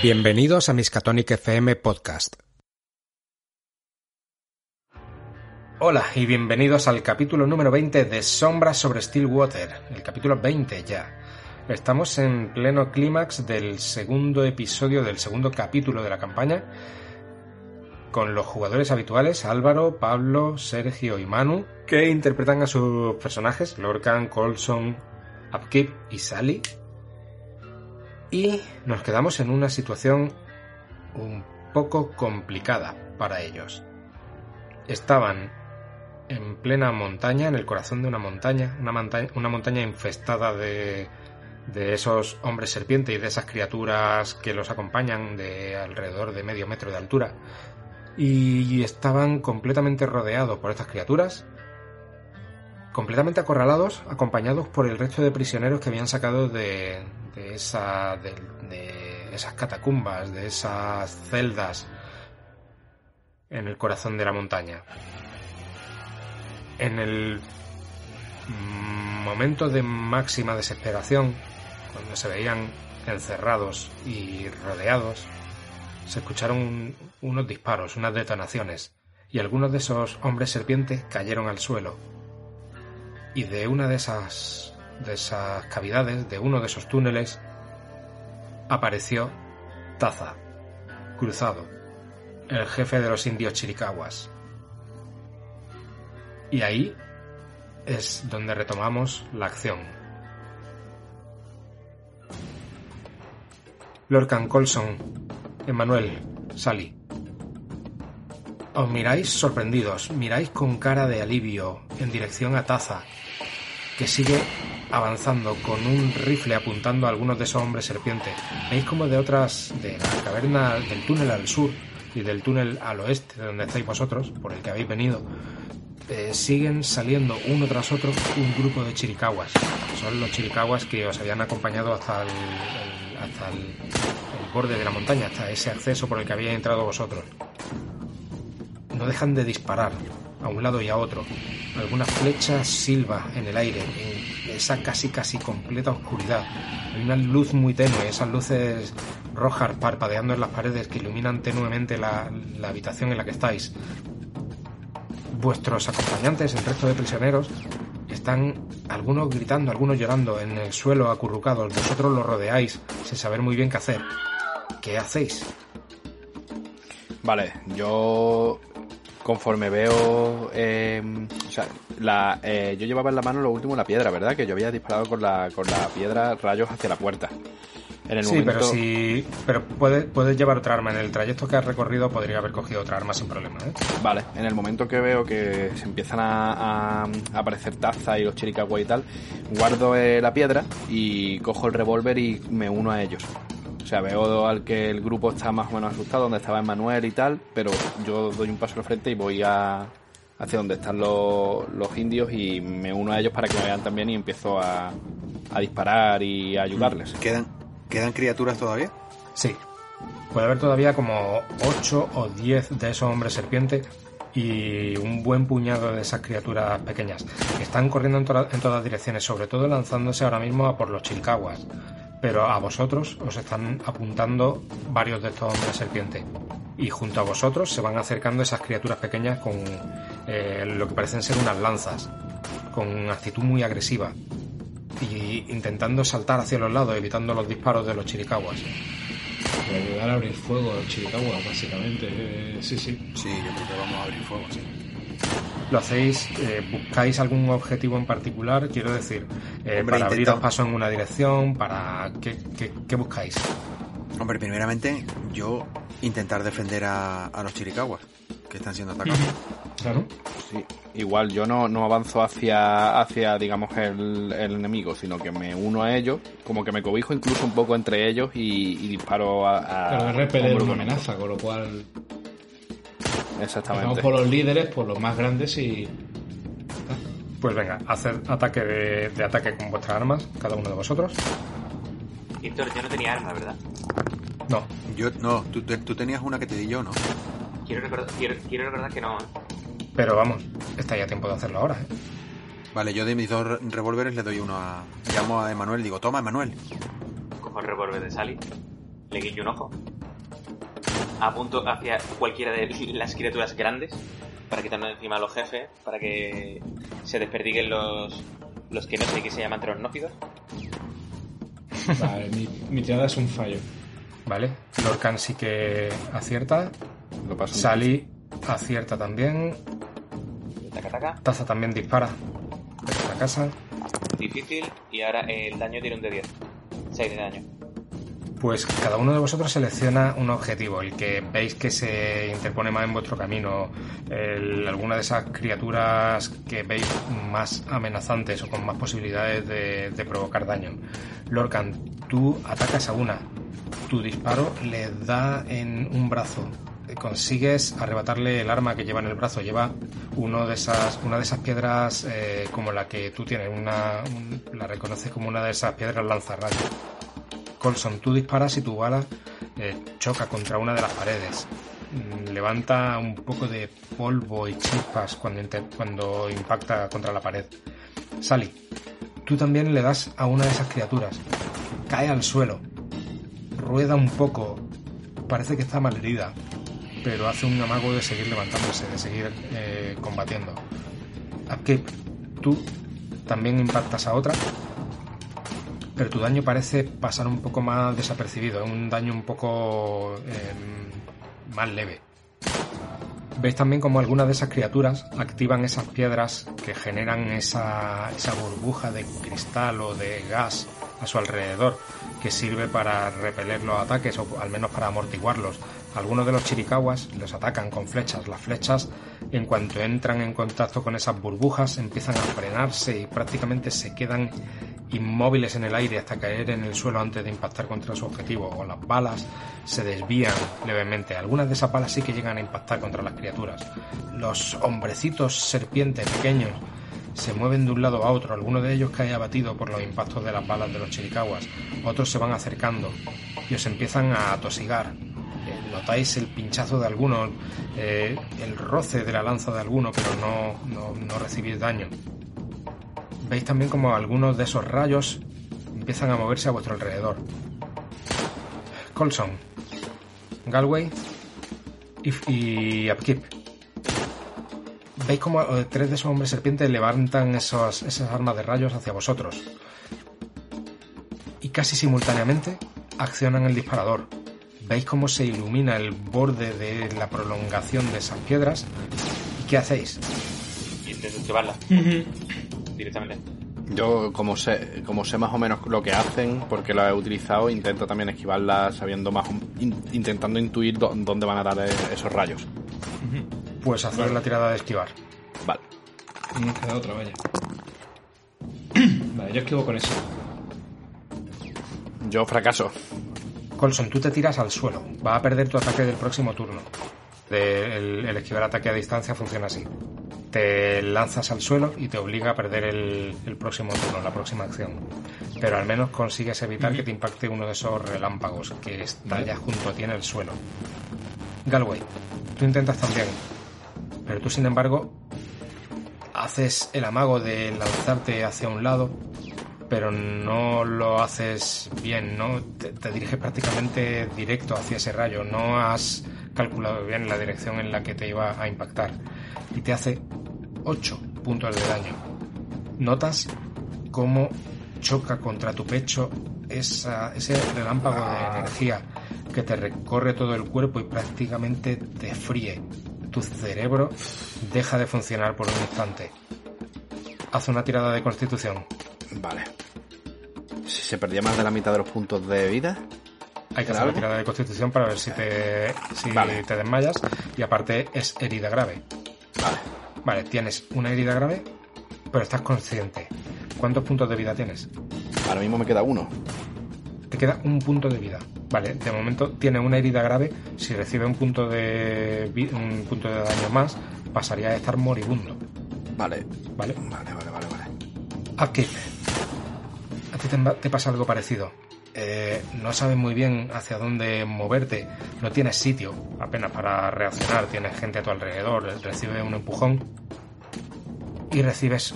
Bienvenidos a Miskatonic FM Podcast. Hola y bienvenidos al capítulo número 20 de Sombras sobre Stillwater, el capítulo 20 ya. Estamos en pleno clímax del segundo episodio del segundo capítulo de la campaña, con los jugadores habituales Álvaro, Pablo, Sergio y Manu, que interpretan a sus personajes, Lorcan, Colson, Upkeep y Sally. Y nos quedamos en una situación un poco complicada para ellos. Estaban en plena montaña, en el corazón de una montaña, una, montaña, una montaña infestada de, de esos hombres serpiente y de esas criaturas que los acompañan de alrededor de medio metro de altura. Y estaban completamente rodeados por estas criaturas, completamente acorralados, acompañados por el resto de prisioneros que habían sacado de, de, esa, de, de esas catacumbas, de esas celdas en el corazón de la montaña en el momento de máxima desesperación, cuando se veían encerrados y rodeados, se escucharon unos disparos, unas detonaciones, y algunos de esos hombres serpientes cayeron al suelo. Y de una de esas de esas cavidades, de uno de esos túneles, apareció Taza, cruzado, el jefe de los indios chiricahuas. Y ahí es donde retomamos la acción. Lorcan Colson, Emanuel, Sally. Os miráis sorprendidos, miráis con cara de alivio en dirección a Taza, que sigue avanzando con un rifle apuntando a algunos de esos hombres serpientes. Veis como de otras, de la caverna del túnel al sur y del túnel al oeste, de donde estáis vosotros, por el que habéis venido, eh, siguen saliendo uno tras otro un grupo de chiricahuas. Son los chiricahuas que os habían acompañado hasta el, el- hasta el, el borde de la montaña, hasta ese acceso por el que habíais entrado vosotros. No dejan de disparar a un lado y a otro. Algunas flechas silba en el aire, en esa casi casi completa oscuridad. Hay una luz muy tenue, esas luces rojas parpadeando en las paredes que iluminan tenuemente la, la habitación en la que estáis vuestros acompañantes, el resto de prisioneros, están algunos gritando, algunos llorando en el suelo acurrucados. Vosotros los rodeáis sin saber muy bien qué hacer. ¿Qué hacéis? Vale, yo conforme veo, eh, o sea, la, eh, yo llevaba en la mano lo último la piedra, ¿verdad? Que yo había disparado con la, con la piedra rayos hacia la puerta. En el sí, momento, pero si. Pero puedes, puedes llevar otra arma. En el trayecto que has recorrido podría haber cogido otra arma sin problema, ¿eh? Vale, en el momento que veo que se empiezan a, a- a aparecer Taza y los Chiricahua y tal, guardo eh, la piedra y cojo el revólver y me uno a ellos. O sea, veo al que el grupo está más o menos asustado, donde estaba Manuel y tal, pero yo doy un paso al frente y voy a hacia donde están los, los indios y me uno a ellos para que me vean también y empiezo a, a disparar y a ayudarles. ¿Quedan, ¿Quedan criaturas todavía? Sí. Puede haber todavía como 8 o 10 de esos hombres serpiente y un buen puñado de esas criaturas pequeñas. Están corriendo en, to- en todas direcciones, sobre todo lanzándose ahora mismo a por los chilcahuas. Pero a vosotros os están apuntando varios de estos hombres serpiente. Y junto a vosotros se van acercando esas criaturas pequeñas con eh, lo que parecen ser unas lanzas, con actitud muy agresiva. Y intentando saltar hacia los lados, evitando los disparos de los chiricahuas. Para ayudar a abrir fuego a los chiricahuas, básicamente. Eh, sí, sí. Sí, yo creo que vamos a abrir fuego, sí. ¿Lo hacéis? eh, ¿Buscáis algún objetivo en particular? Quiero decir, eh, Hombre, para abriros paso en una dirección, para... ¿Qué, qué, qué buscáis? Hombre, primeramente, yo intentar defender a, a los chiricahuas, que están siendo atacados. Claro. Sí, igual yo no, no avanzo hacia, hacia digamos, el, el enemigo, sino que me uno a ellos, como que me cobijo incluso un poco entre ellos y, y disparo a... a Pero es repeler una amenaza, con lo cual Exactamente. por los líderes, por los más grandes y. Pues venga, haced ataque de, de ataque con vuestras armas, cada uno de vosotros. Víctor, yo no tenía arma, ¿verdad? No, Yo, no, tú, tú tenías una que te di yo, ¿no? Quiero recordar, quiero, quiero recordar que no, ¿eh? pero vamos, estáis a tiempo de hacerlo ahora, ¿eh? Vale, yo de mis dos revólveres le doy uno a... Llamo a Emanuel y digo, toma, Emanuel. Cojo el revólver de Sally, le guiño un ojo, apunto hacia cualquiera de las criaturas grandes para quitarme de encima a los jefes, para que se desperdiguen los, los que no sé qué se llaman tronófidos. Vale, mi, mi tirada es un fallo. ¿Vale? Lorcan sí que acierta. Lo paso. Sally acierta también. Taca, taca. Taza también dispara. Desde la casa. Difícil. Y ahora el daño tiene un de 10. 6 de daño. Pues cada uno de vosotros selecciona un objetivo, el que veis que se interpone más en vuestro camino, el- alguna de esas criaturas que veis más amenazantes o con más posibilidades de, provocar daño. Lorcan, tú atacas a una, tu disparo le da en un brazo, consigues arrebatarle el arma que lleva en el brazo, lleva uno de esas, una de esas piedras eh, como la que tú tienes, una, un- la reconoces como una de esas piedras lanzarrayos. Tú disparas y tu bala eh, choca contra una de las paredes. Mm, Levanta un poco de polvo y chispas cuando, cuando impacta contra la pared. Sally, tú también le das a una de esas criaturas. Cae al suelo. Rueda un poco. Parece que está mal herida. Pero hace un amago de seguir levantándose, de seguir eh, combatiendo. Upkeep, tú también impactas a otra pero tu daño parece pasar un poco más desapercibido, es un daño un poco eh, más leve. Veis también como algunas de esas criaturas activan esas piedras que generan esa burbuja de cristal o de gas a su alrededor que sirve para repeler los ataques o al menos para amortiguarlos. Algunos de los chiricahuas los atacan con flechas. Las flechas, en cuanto entran en contacto con esas burbujas, empiezan a frenarse y prácticamente se quedan inmóviles en el aire hasta caer en el suelo antes de impactar contra su objetivo. O las balas se desvían levemente. Algunas de esas balas sí que llegan a impactar contra las criaturas. Los hombrecitos serpientes pequeños se mueven de un lado a otro. Alguno de ellos cae abatido por los impactos de las balas de los chiricahuas. Otros se van acercando y os empiezan a atosigar. Notáis el pinchazo de alguno, eh, el roce de la lanza de alguno, pero no, no, no recibís daño. Veis también como algunos de esos rayos empiezan a moverse a vuestro alrededor. Colson, Galway y, Upkeep. Veis como eh, tres de esos hombres serpientes levantan esos, esas armas de rayos hacia vosotros. Y casi simultáneamente accionan el disparador. Veis cómo se ilumina el borde de la prolongación de esas piedras. ¿Y qué hacéis? Y intento esquivarla. Directamente. Yo, como sé, como sé más o menos lo que hacen, porque lo he utilizado, intento también esquivarla sabiendo más, in- intentando intuir dó- dónde van a dar eh, esos rayos. Pues hacer la tirada de esquivar. Vale. No queda otra, vaya. Vale, yo esquivo con eso. Yo fracaso. Colson, tú te tiras al suelo. Va a perder tu ataque del próximo turno. De- el, el esquivar ataque a distancia funciona así. Te lanzas al suelo y te obliga a perder el, el próximo turno, la próxima acción. Pero al menos consigues evitar que te impacte uno de esos relámpagos que está ya junto a ti en el suelo. Galway, tú intentas también. Pero tú, sin embargo, haces el amago de lanzarte hacia un lado pero no lo haces bien, ¿no? Te, te diriges prácticamente directo hacia ese rayo, no has calculado bien la dirección en la que te iba a impactar y te hace 8 puntos de daño. Notas cómo choca contra tu pecho esa- ese relámpago de energía que te recorre todo el cuerpo y prácticamente te fríe. Tu cerebro deja de funcionar por un instante. Haz una tirada de constitución. Vale. Si se perdía más de la mitad de los puntos de vida, Hay que ¿Era hacer algo? tirada de constitución para ver si te, si Vale. te desmayas. Y aparte es herida grave. vale. Vale, tienes una herida grave, pero estás consciente. ¿Cuántos puntos de vida tienes? Ahora mismo me queda uno. Te queda un punto de vida. Vale, de momento tiene una herida grave. Si recibe un punto de un punto de daño más, pasaría a estar moribundo. Vale. ¿Vale? Vale, vale, vale, vale. Upkeep. Te, pasa algo parecido. Eh, no sabes muy bien hacia dónde moverte, no tienes sitio apenas para reaccionar, tienes gente a tu alrededor, recibes un empujón y recibes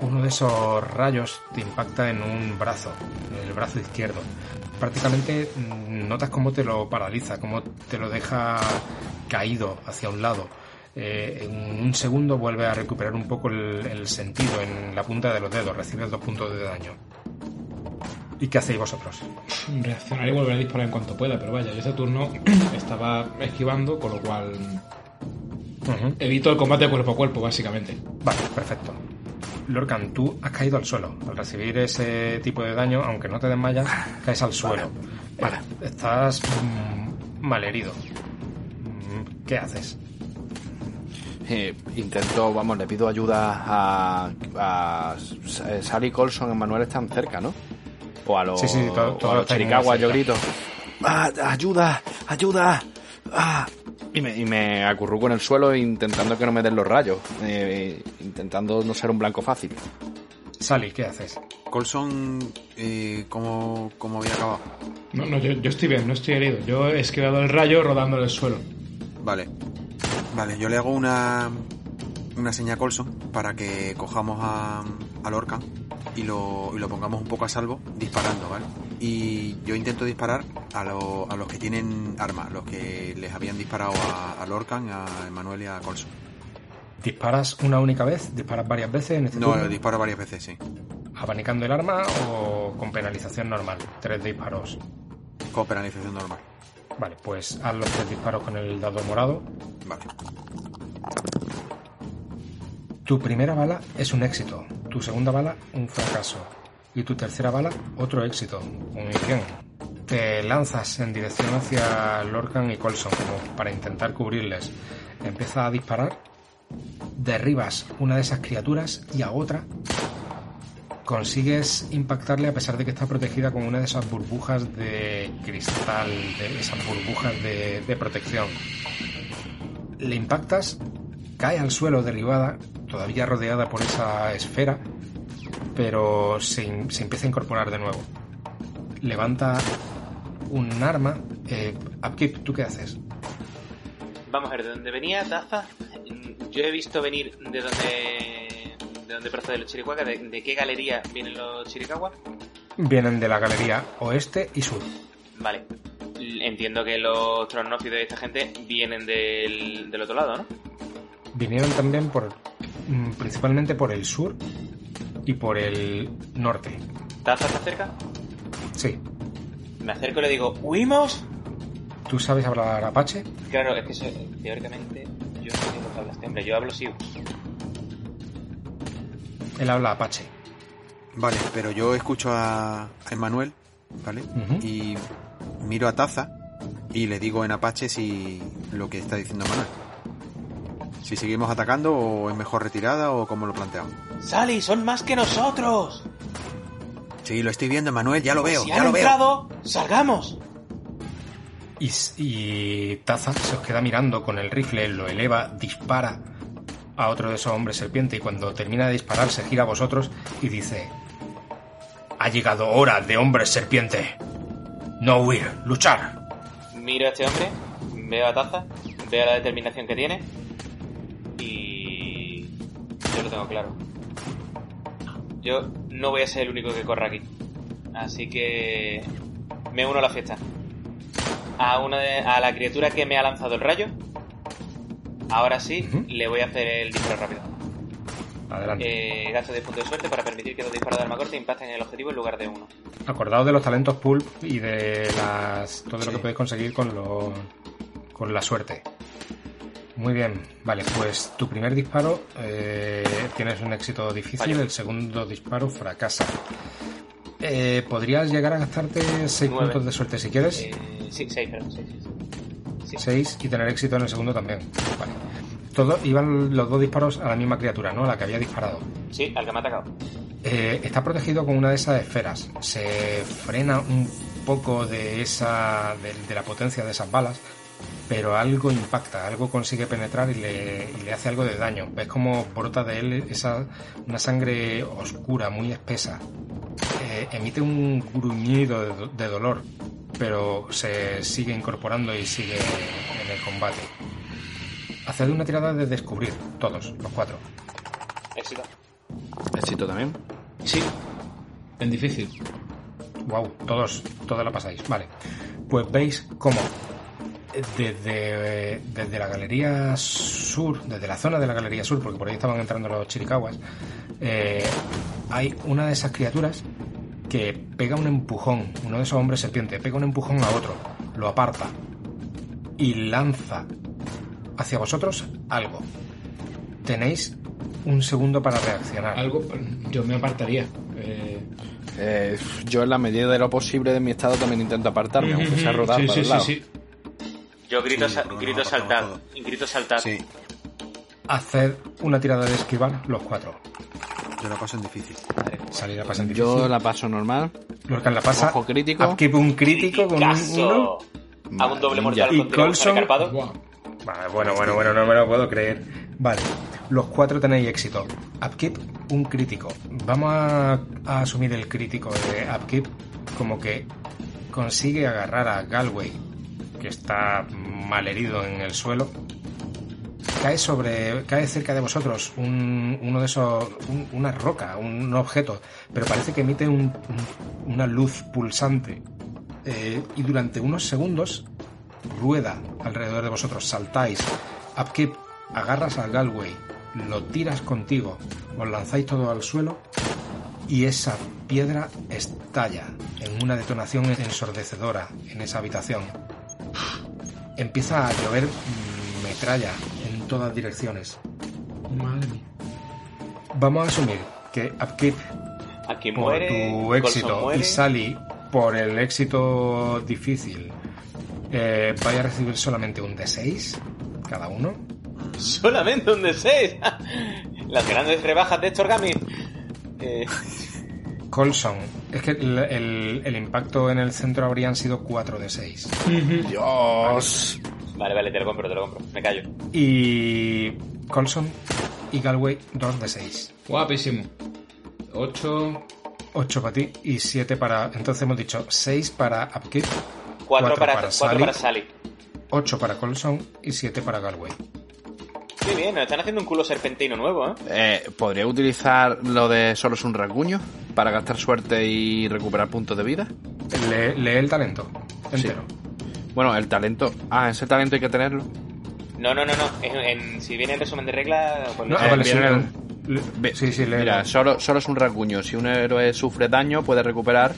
uno de esos rayos te impacta en un brazo, en el brazo izquierdo. Prácticamente notas cómo te lo paraliza, cómo te lo deja caído hacia un lado. Eh, en un segundo vuelve a recuperar un poco el, el sentido en la punta de los dedos, recibes dos puntos de daño. ¿Y qué hacéis vosotros? Reaccionaré y volveré a disparar en cuanto pueda, pero vaya, yo este turno estaba esquivando, con lo cual Ujú. evito el combate cuerpo a cuerpo, básicamente. Vale, perfecto. Lorcan, tú has caído al suelo. Al recibir ese tipo de daño, aunque no te desmayas, caes al suelo. vale. Estás mm, malherido. Mm, ¿Qué haces? Eh, intento, vamos, le pido ayuda a, a Sally Colson, Emmanuel están cerca, ¿no? O a los, Sí, sí, todo- todo o a los está muy Chiricahua, yo grito. "Ah, ayuda, ayuda. Ah. Y, me, y me acurruco en el suelo intentando que no me den los rayos, eh, intentando no ser un blanco fácil. Sally, ¿qué haces? Colson, eh, ¿cómo, ¿cómo había acabado? No, no, yo, yo estoy bien, no estoy herido. Yo he esquivado el rayo rodando en el suelo. Vale. Vale, yo le hago una, una seña a Colson para que cojamos a, a Lorca y lo, y lo pongamos un poco a salvo disparando, ¿vale? Y yo intento disparar a, lo- a los que tienen armas, los que les habían disparado a, a Lorcan, a Emanuel y a Colson. ¿Disparas una única vez? ¿Disparas varias veces en este No, turno? disparo varias veces, sí. ¿Abanicando el arma o con penalización normal? Tres disparos. Con penalización normal. Vale, pues haz los tres disparos con el dado morado. Vale. Tu primera bala es un éxito, tu segunda bala un fracaso y tu tercera bala otro éxito. Muy bien. Te lanzas en dirección hacia Lorcan y Colson como para intentar cubrirles. Empiezas a disparar, derribas una de esas criaturas y a otra consigues impactarle a pesar de que está protegida con una de esas burbujas de cristal, de esas burbujas de, de protección. Le impactas, cae al suelo derribada, todavía rodeada por esa esfera, pero se, se empieza a incorporar de nuevo. Levanta un arma. Eh, Upkeep, ¿tú qué haces? Vamos a ver, de dónde venía Taza, mm, yo he visto venir de donde de donde procede los Chiricuaca, de, de qué galería vienen los Chiricahua. Vienen de la galería oeste y sur. Vale. Entiendo que los tronófidos y esta gente vienen del, del otro lado, ¿no? Vinieron también por principalmente por el sur y por el norte. ¿Taza está cerca? Sí. Me acerco y le digo, ¿huimos? ¿Tú sabes hablar apache? Claro, es que eso, teóricamente yo no entiendo que habla este hombre, yo hablo Sioux. Él habla apache. Vale, pero yo escucho a, a Emanuel, ¿vale? Y miro a Taza y le digo en Apache si lo que está diciendo Emanuel. Si seguimos atacando o es mejor retirada o cómo lo planteamos. ¡Sally, son más que nosotros! Sí, lo estoy viendo, Emanuel, ya lo veo, si ya han lo veo. entrado, salgamos. Y, s- y Taza se os queda mirando con el rifle, lo eleva, dispara a otro de esos hombres serpiente y cuando termina de disparar se gira a vosotros y dice Ha llegado hora de hombres serpiente. No huir, luchar. Miro a este hombre, veo a Taza, veo la determinación que tiene yo lo tengo claro. Yo no voy a ser el único que corra aquí. Así que me uno a la fiesta. A una de- a la criatura que me ha lanzado el rayo. Ahora sí, le voy a hacer el disparo rápido. Adelante. Eh, gasto de punto de suerte para permitir que dos disparos de arma corta impacten en el objetivo en lugar de uno. Acordaos de los talentos pulp y de las todo lo que podéis conseguir con lo, con la suerte. Muy bien, vale, pues tu primer disparo eh, tienes un éxito difícil, el segundo disparo fracasa. Eh, Podrías llegar a gastarte 6 Nueve. puntos de suerte si quieres, Eh, sí, seis, perdón, seis, seis. Sí. 6 y tener éxito en el segundo también. Vale. Todo, iban los dos disparos a la misma criatura, ¿no? A la que había disparado. Sí, al que me ha atacado. Eh, está protegido con una de esas esferas. Se frena un poco de esa de, de la potencia de esas balas, pero algo impacta, algo consigue penetrar y le, y le hace algo de daño. Ves como brota de él esa una sangre oscura, muy espesa. Eh, emite un gruñido de, do- de dolor, pero se sigue incorporando y sigue en el combate. Haced una tirada de descubrir, todos, los cuatro. Éxito. Éxito también. Sí. En difícil. Wow, todos, todos la pasáis. Vale. Pues veis cómo desde, desde la galería sur, desde la zona de la galería sur, porque por ahí estaban entrando los chiricahuas, eh, hay una de esas criaturas que pega un empujón, uno de esos hombres serpiente, pega un empujón a otro, lo aparta y lanza hacia vosotros algo. Tenéis un segundo para reaccionar. Algo, yo me apartaría. Eh, Eh, yo en la medida de lo posible de mi estado también intento apartarme, aunque sea rodar sí, para sí, el sí, lado. sí. Yo grito, Sí, sa- grito no, saltar. Grito saltar. Sí, Haced una tirada de esquivar los cuatro. yo la paso en difícil. Salir a pasar en difícil. Yo la paso normal. Lorcan la pasa. Ojo crítico. Upkeep un crítico con un uno. Hago un doble mortal Y Colson-. Vale, bueno, bueno, bueno, no me lo puedo creer. Vale, los cuatro tenéis éxito. Upkeep, un crítico. Vamos a, a asumir el crítico de Upkeep como que consigue agarrar a Galway, que está malherido en el suelo. Cae sobre, cae cerca de vosotros un- uno de esos, un- una roca, un objeto, pero parece que emite un- un- una luz pulsante. Eh, y durante unos segundos rueda alrededor de vosotros, saltáis. Upkeep, agarras a Galway, lo tiras contigo, os lanzáis todo al suelo y esa piedra estalla en una detonación ensordecedora en esa habitación. Empieza a llover metralla en todas direcciones. Madre mía. Vamos a asumir que Upkeep Aquí por muere. tu éxito muere. y Sally por el éxito difícil eh, vaya a recibir solamente un D6 cada uno. Solamente un D6. Las grandes rebajas de origami. Eh, Colson, es que el, el- el impacto en el centro habrían sido 4 de 6. Dios. vale, vale, te lo compro, te lo compro. Me callo. Y Colson y Galway 2 de 6. Guapísimo. 8. 8 para ti y 7 para... Entonces hemos dicho 6 para Upkeep, Cuatro, Cuatro para, para Sally. para Sally. 8 para Colson y 7 para Galway. Qué bien, nos están haciendo un culo serpentino nuevo, ¿eh? Eh, ¿Podría utilizar lo de solo es un rasguño para gastar suerte y recuperar puntos de vida? Lee, lee el talento entero. Bueno, el talento. Ah, ese talento hay que tenerlo. No, no, no, no. En, en- si viene en resumen de regla, pues no ah, vale, sí, el- sí, sí, lee- Mira, solo, solo es un rasguño. Si un héroe sufre daño, puede recuperar.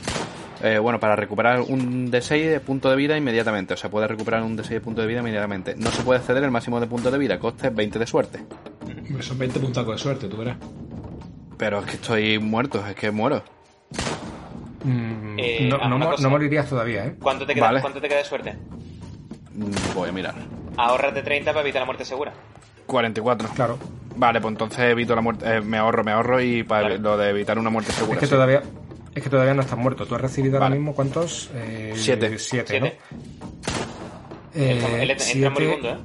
eh, bueno, para recuperar un D6 de punto de vida inmediatamente. O sea, puede recuperar un D6 de punto de vida inmediatamente. No se puede exceder el máximo de puntos de vida. Coste 20 de suerte. Son 20 puntacos de suerte, tú verás. Pero es que estoy muerto, es que muero. Mm, Eh, no, morirías todavía, ¿eh? ¿Cuánto te queda, Vale. ¿Cuánto te queda de suerte? Mm, Voy a mirar. Ahórrate 30 para evitar la muerte segura. 44. Claro. Vale, pues entonces evito la muerte. eh, me ahorro, me ahorro y para Vale. lo de evitar una muerte segura. Es que sí. todavía es que todavía no estás muerto. Tú has recibido ahora mismo cuántos? Eh, Siete. Siete, ¿no? Siete. Eh, Entra- él entra siete- moribundo, ¿eh?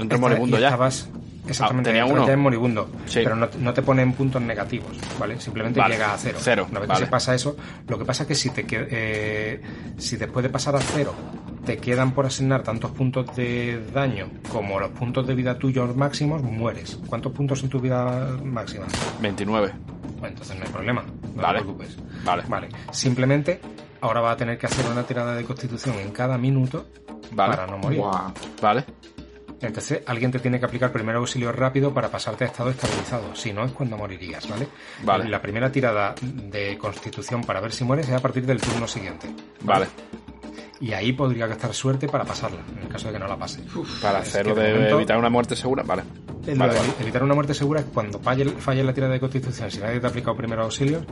Está- moribundo ya. estabas- exactamente, Ah, tenía uno. ya en moribundo. Sí. Pero no, no te ponen puntos negativos, ¿vale? Simplemente Vale. llega a cero. Cero, Una vez vale. que se pasa eso, lo que pasa es que si te eh, si después de pasar a cero te quedan por asignar tantos puntos de daño como los puntos de vida tuyos máximos, mueres. ¿Cuántos puntos son tu vida máxima? 29. Bueno, entonces no hay problema. No Vale. te preocupes. Vale. Vale. Simplemente ahora va a tener que hacer una tirada de constitución en cada minuto Vale. para no morir. Vale. Entonces alguien te tiene que aplicar primer auxilio rápido para pasarte a estado estabilizado. Si no es cuando morirías, ¿vale? Vale. La primera tirada de constitución para ver si mueres es a partir del turno siguiente. Vale. Y ahí podría gastar suerte para pasarla, en el caso de que no la pase. Para hacerlo de momento- evitar una muerte segura, vale. Evitar una muerte segura es cuando falle, falle la tirada de constitución. Si nadie te ha aplicado primer auxilio,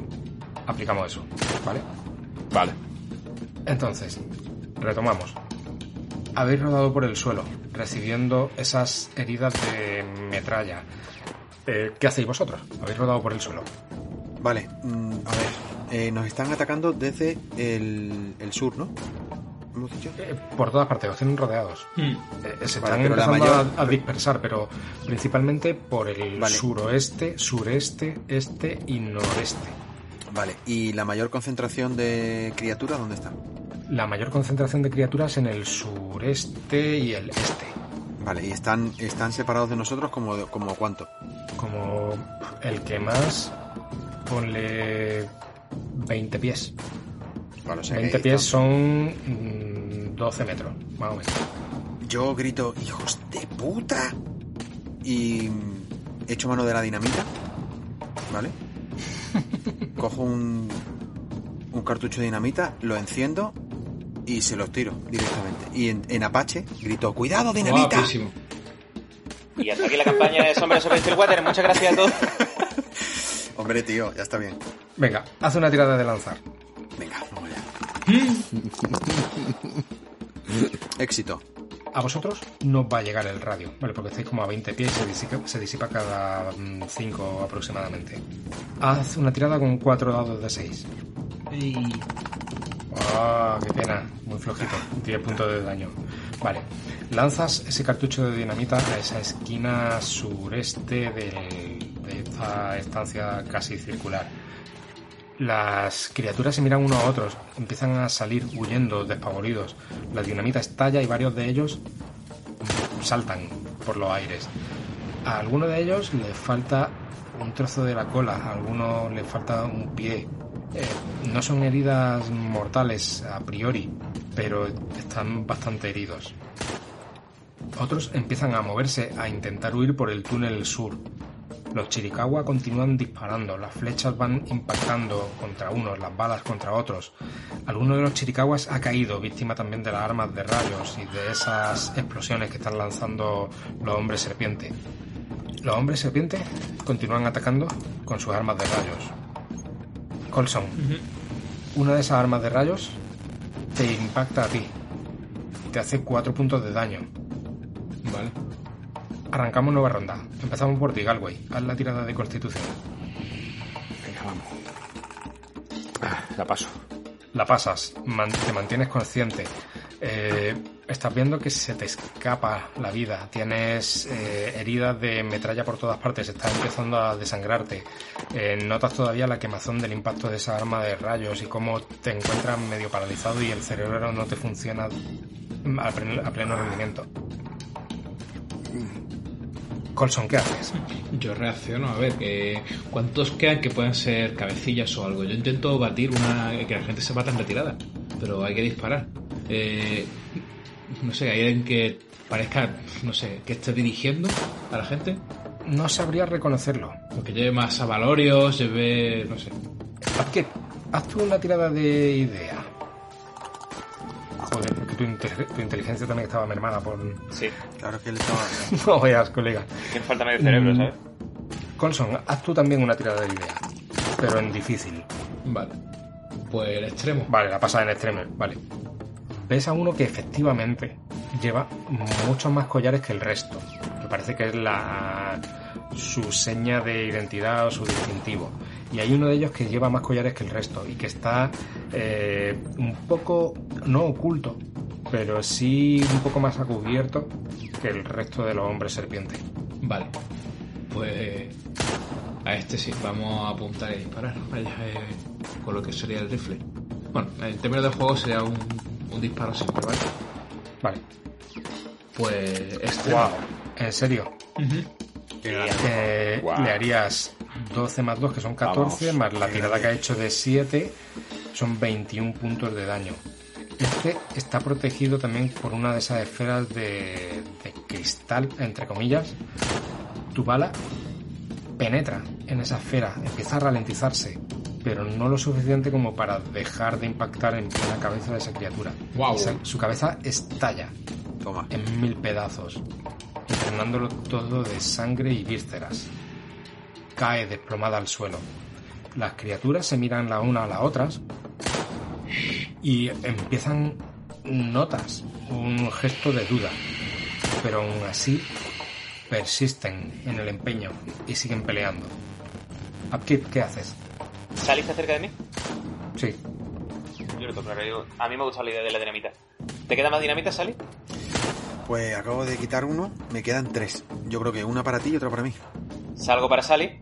aplicamos eso, ¿vale? Vale. Entonces, retomamos. Habéis rodado por el suelo, recibiendo esas heridas de metralla. Eh, ¿Qué hacéis vosotros? Habéis rodado por el suelo. Vale, mm, a ver, eh, nos están atacando desde el, el sur, ¿no? ¿Hemos dicho? Eh, por todas partes, os tienen rodeados. Hmm. Eh, se Vale, están pero empezando mayor- a, a dispersar, pero principalmente por el Vale. suroeste, sureste, este y noreste. Vale, ¿y la mayor concentración de criaturas dónde está? La mayor concentración de criaturas en el sureste y el este. Vale, ¿y están, están separados de nosotros como, como cuánto? Como el que más, ponle 20 pies. Vale, o sea que 20 pies son mm, 12 metros, más o menos. Yo grito, hijos de puta. Y mm, echo mano de la dinamita. ¿Vale? Cojo un, un cartucho de dinamita, lo enciendo y se los tiro directamente. Y en, en Apache grito, ¡cuidado, dinamita! Guapísimo. Y hasta aquí la campaña de Sombras sobre Stillwater. Muchas gracias a todos. Hombre, tío, ya está bien. Venga, haz una tirada de lanzar. Venga, vamos allá. Éxito. A vosotros no os va a llegar el radio, ¿vale? Porque estáis como a 20 pies y se disipa, se disipa cada 5 aproximadamente. Haz una tirada con 4 dados de 6. ¡Ah, qué pena! Muy flojito. 10 puntos de daño. Vale. Lanzas ese cartucho de dinamita a esa esquina sureste de esta estancia casi circular. Las criaturas se miran unos a otros, empiezan a salir huyendo, despavoridos. La dinamita estalla y varios de ellos saltan por los aires. A alguno de ellos les falta un trozo de la cola, a algunos les falta un pie. Eh, no son heridas mortales a priori, pero están bastante heridos. Otros empiezan a moverse, a intentar huir por el túnel sur. Los Chiricahua continúan disparando, las flechas van impactando contra unos, las balas contra otros. Alguno de los Chiricahuas ha caído, víctima también de las armas de rayos y de esas explosiones que están lanzando los hombres serpiente. Los hombres serpiente continúan atacando con sus armas de rayos. Colson, una de esas armas de rayos te impacta a ti. Te hace 4 puntos de daño. Vale. Arrancamos nueva ronda. Empezamos por ti, Galway. Haz la tirada de constitución. Venga, vamos. Ah, la paso. La pasas, man- te mantienes consciente. Eh, estás viendo que se te escapa la vida. Tienes eh, heridas de metralla por todas partes. Estás empezando a desangrarte. Eh, notas todavía la quemazón del impacto de esa arma de rayos y cómo te encuentras medio paralizado y el cerebro no te funciona a pleno, rendimiento. Colson, ¿qué haces? Yo reacciono a ver que cuántos quedan que puedan ser cabecillas o algo. Yo intento batir una que la gente se mata en retirada, pero hay que disparar. Eh, no sé, hay alguien que parezca, no sé, que esté dirigiendo a la gente, No sabría reconocerlo. o que lleve más avalorios, lleve, no sé. Haz, que, haz tú una tirada de idea. Joder, porque tu, inte- tu inteligencia también estaba mermada por... Sí, Claro que él estaba. No veas, colega. que falta medio cerebro, Mm. ¿sabes? Colson, haz tú también una tirada de idea. Pero en difícil. Vale. Pues el extremo. Vale, la pasa en extremo. Vale. Ves a uno que efectivamente lleva muchos más collares que el resto. Que parece que es la su seña de identidad o su distintivo. Y hay uno de ellos que lleva más collares que el resto y que está eh, un poco, no oculto, pero sí un poco más a cubierto que el resto de los hombres serpientes. Vale. Pues a este sí, vamos a apuntar y disparar. Vaya, eh, con lo que sería el rifle. Bueno, en términos de juego sería un, un disparo simple, ¿vale? Vale. Pues este. Wow. ¿En serio? Eh. Le harías 12 más 2, que son 14, Vamos. más la tirada que ha hecho de 7, son 21 puntos de daño. Este está protegido también por una de esas esferas de, de cristal, entre comillas. Tu bala penetra en esa esfera, empieza a ralentizarse, pero no lo suficiente como para dejar de impactar en la cabeza de esa criatura. Esa- su cabeza estalla Toma. en mil pedazos, impregándolo todo de sangre y vísceras. Cae desplomada al suelo. Las criaturas se miran la una a las otras y empiezan notas, un gesto de duda, pero aún así persisten en el empeño y siguen peleando. Upkeep, ¿qué haces? ¿Sally está cerca de mí? Sí, Yo lo toco, digo, a mí me gusta la idea de la dinamita. ¿Te queda más dinamita, Sally? Pues acabo de quitar uno, me quedan tres. Yo creo que una para ti y otra para mí. Salgo para Sally,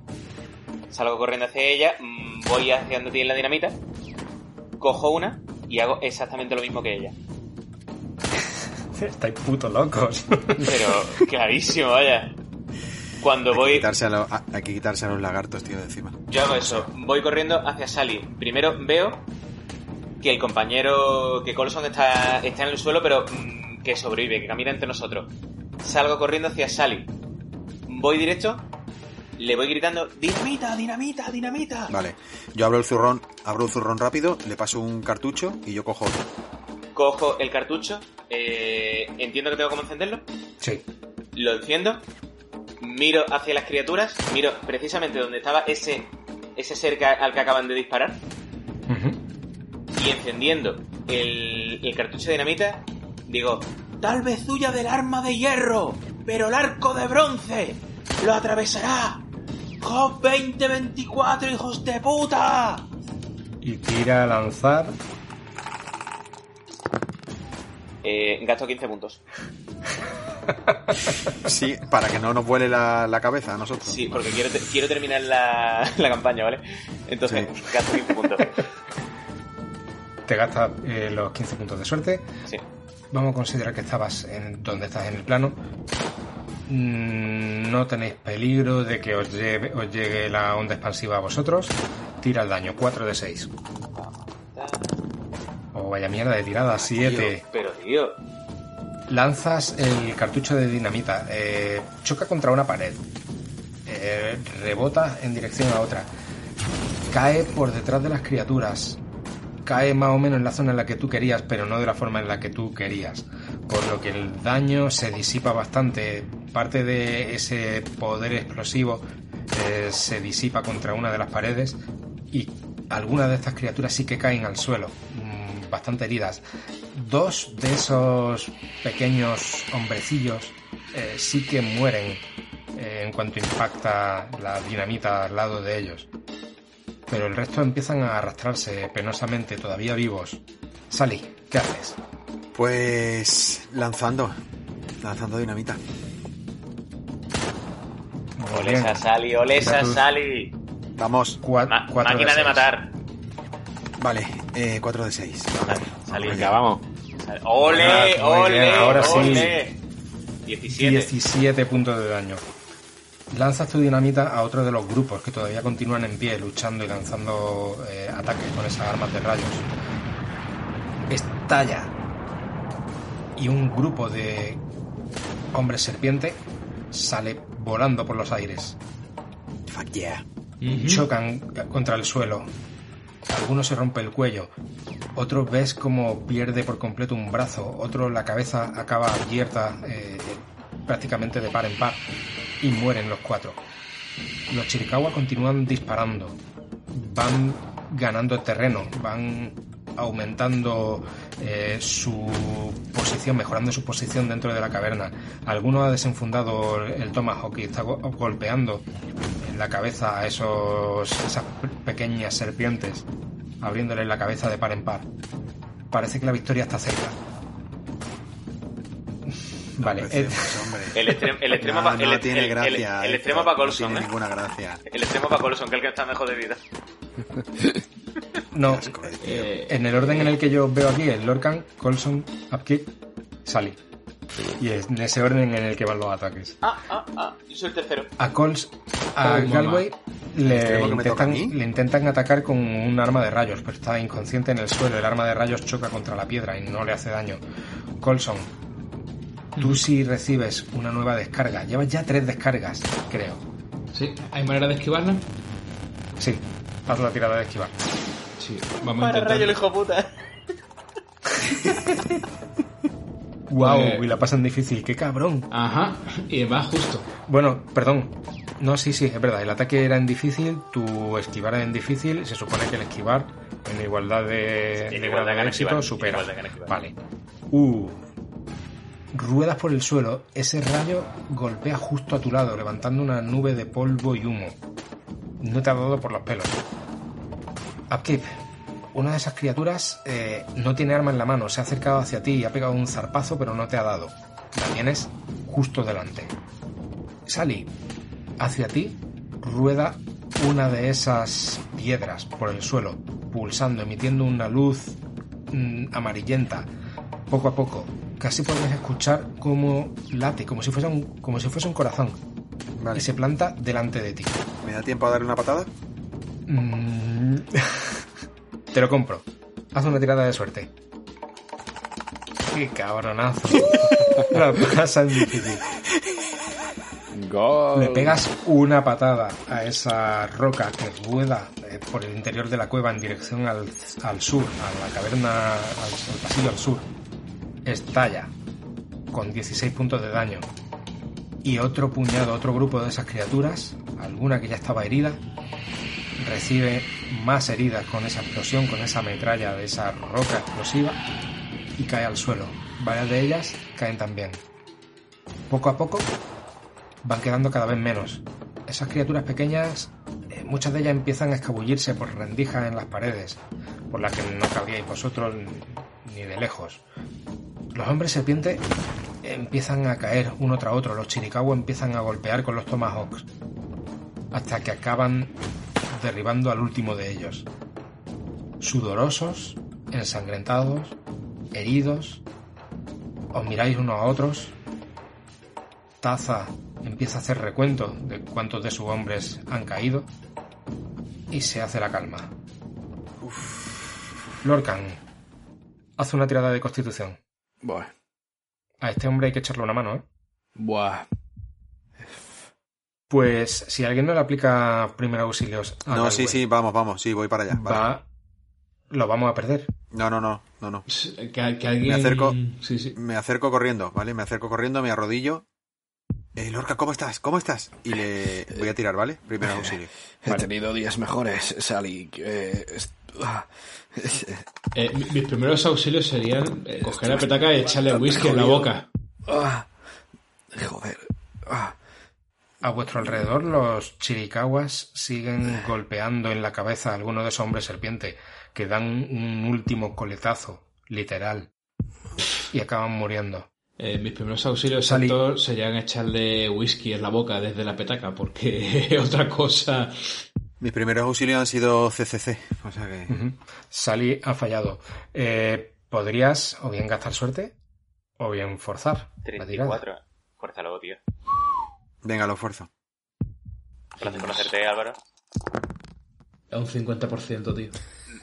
salgo corriendo hacia ella, mm, voy hacia donde tiene la dinamita, cojo una y hago exactamente lo mismo que ella. estáis puto locos. Pero clarísimo, vaya. Cuando hay, voy, que quitarse a hay que quitarse a los lagartos, tío, de encima. yo hago eso. Voy corriendo hacia Sally. Primero veo que el compañero, que Colson está, está en el suelo, pero mm, que sobrevive, que camina entre nosotros. Salgo corriendo hacia Sally. Voy directo, le voy gritando, dinamita, dinamita, dinamita. Vale, yo abro el zurrón, abro el zurrón rápido, le paso un cartucho y yo cojo otro. Cojo el cartucho, eh, entiendo que tengo cómo encenderlo. Sí. Lo enciendo, miro hacia las criaturas, miro precisamente donde estaba ese, ese ser que- al que acaban de disparar, y encendiendo el, el cartucho de dinamita, digo, tal vez huya del arma de hierro, pero el arco de bronce lo atravesará. ¡Job 2024, hijos de puta! Y tira a lanzar. Eh, gasto 15 puntos. Sí, para que no nos vuele la, la cabeza a nosotros. Sí, porque quiero, te- quiero terminar la, la campaña, ¿vale? Entonces, gasto 15 puntos. Te gastas eh, los 15 puntos de suerte. Sí. Vamos a considerar que estabas en donde estás en el plano. Mm, No tenéis peligro de que os, lleve- os llegue la onda expansiva a vosotros. Tira el daño, 4 de 6. Oh, vaya mierda de tirada, 7. Pero, tío, Lanzas el cartucho de dinamita. eh, choca contra una pared. eh, rebota en dirección a otra. Cae por detrás de las criaturas. Cae más o menos en la zona en la que tú querías, pero no de la forma en la que tú querías. Por lo que el daño se disipa bastante. Parte de ese poder explosivo eh, se disipa contra una de las paredes y algunas de estas criaturas sí que caen al suelo, bastante heridas. Dos de esos pequeños hombrecillos eh, sí que mueren eh, en cuanto impacta la dinamita al lado de ellos. Pero el resto empiezan a arrastrarse penosamente, todavía vivos. Sally, ¿qué haces? Pues lanzando, lanzando dinamita. Olesa. Sally, olesa Sally. Vamos, Cua- Ma- cuatro máquina de matar. Vale, eh, 4 de 6. Vale, vamos. ¡Ole! Ah, ¡Ole! bien, ahora sí. ole. 17. 17 puntos de daño. Lanzas tu dinamita a otro de los grupos que todavía continúan en pie, luchando y lanzando eh, ataques con esas armas de rayos. Estalla. Y un grupo de hombres serpiente sale volando por los aires. Fuck yeah. Chocan contra el suelo. Algunos se rompe el cuello. Otros ves como pierde por completo un brazo. Otro la cabeza acaba abierta eh, prácticamente de par en par. Y mueren los cuatro. Los Chiricahua continúan disparando. Van ganando terreno. Van aumentando eh, su posición, mejorando su posición dentro de la caverna. Alguno ha desenfundado el Tomahawk y está go- golpeando en la cabeza a esos, esas pe- pequeñas serpientes, abriéndole la cabeza de par en par. Parece que la victoria está cerca. Vale, eh, Precioso, hombre. El extremo, el extremo no, pa- no el, tiene el- gracia. el- el extremo para Colson, No tiene ¿eh? ninguna gracia. El extremo para Colson, que es el que está mejor de vida. no. Eh, en el orden en el que yo veo aquí, el Lorcan, Colson, Upkick, Sally. Y es en ese orden en el que van los ataques. Ah, ah, ah. Yo soy el tercero. A Cols, a Oh. Galway le intentan, mí? le intentan atacar con un arma de rayos, pero está inconsciente en el suelo. El arma de rayos choca contra la piedra y no le hace daño. Colson, tú sí recibes una nueva descarga. Llevas ya tres descargas, creo. sí, ¿hay manera de esquivarla? Sí, haz la tirada de esquivar. Sí, vamos a Para intentar. rayo el hijo puta. ¡Wow! Y la pasan difícil, qué cabrón. Ajá, y va justo. Bueno, perdón. No, sí, sí, es verdad. El ataque era en difícil, tu esquivar era en difícil. Se supone que el esquivar en igualdad de, En de igualdad de éxito esquivar, supera. Vale. Uh. Ruedas por el suelo. Ese rayo golpea justo a tu lado, levantando una nube de polvo y humo. No te ha dado por los pelos. Upkeep. Una de esas criaturas eh, no tiene arma en la mano, se ha acercado hacia ti y ha pegado un zarpazo, pero no te ha dado. La tienes justo delante. Sally, hacia ti rueda una de esas piedras por el suelo, pulsando, emitiendo una luz mm, amarillenta, poco a poco. Casi puedes escuchar cómo late, como si fuese un, como si fuese un corazón. Vale. y se planta delante de ti. ¿Me da tiempo a darle una patada? Mm. Te lo compro. Haz una tirada de suerte. ¡Qué cabronazo! La pasas difícil. Gol. Le pegas una patada a esa roca que rueda eh, por el interior de la cueva en dirección al, al sur, a la caverna, al, al pasillo al sur. Estalla con 16 puntos de daño. Y otro puñado, otro grupo de esas criaturas, alguna que ya estaba herida, recibe más heridas con esa explosión, con esa metralla de esa roca explosiva y cae al suelo. Varias de ellas caen también. Poco a poco van quedando cada vez menos. Esas criaturas pequeñas, eh, muchas de ellas empiezan a escabullirse por rendijas en las paredes, por las que no cabríais vosotros ni de lejos. Los hombres serpiente empiezan a caer uno tras otro, los chiricahua empiezan a golpear con los tomahawks, hasta que acaban derribando al último de ellos. Sudorosos, ensangrentados, heridos, os miráis unos a otros. Taza empieza a hacer recuento de cuántos de sus hombres han caído y se hace la calma. Lorcan, haz una tirada de constitución. Buah. A este hombre hay que echarle una mano, ¿eh? Buah. Pues si alguien no le aplica primeros auxilios a No, sí, sí, vamos, vamos, sí, voy para allá. vale. va, lo vamos a perder. No, no, no, no, no. Que, que alguien... Me acerco. Sí, sí. Me acerco corriendo, ¿vale? Me acerco corriendo, me arrodillo. Eh, Lorca, ¿cómo estás? ¿Cómo estás? Y le voy a tirar, ¿vale? Primero auxilio. He tenido días mejores, Sally. Eh, est-. Eh, mi- mis primeros auxilios serían eh, coger la petaca y echarle whisky en la boca. Ah. Joder. Ah. A vuestro alrededor los chiricahuas siguen golpeando en la cabeza a algunos de esos hombres serpiente que dan un último coletazo, literal, y acaban muriendo. Eh, mis primeros auxilios Salí. exactos serían echarle whisky en la boca desde la petaca, porque otra cosa... Mis primeros auxilios han sido CCC. O sea que. Sally ha fallado. Eh, Podrías o bien gastar suerte o bien forzar la tirada. 34. Fuérzalo, tío. Venga, lo esfuerzo. Placer conocerte, Álvaro. A un 50%, tío.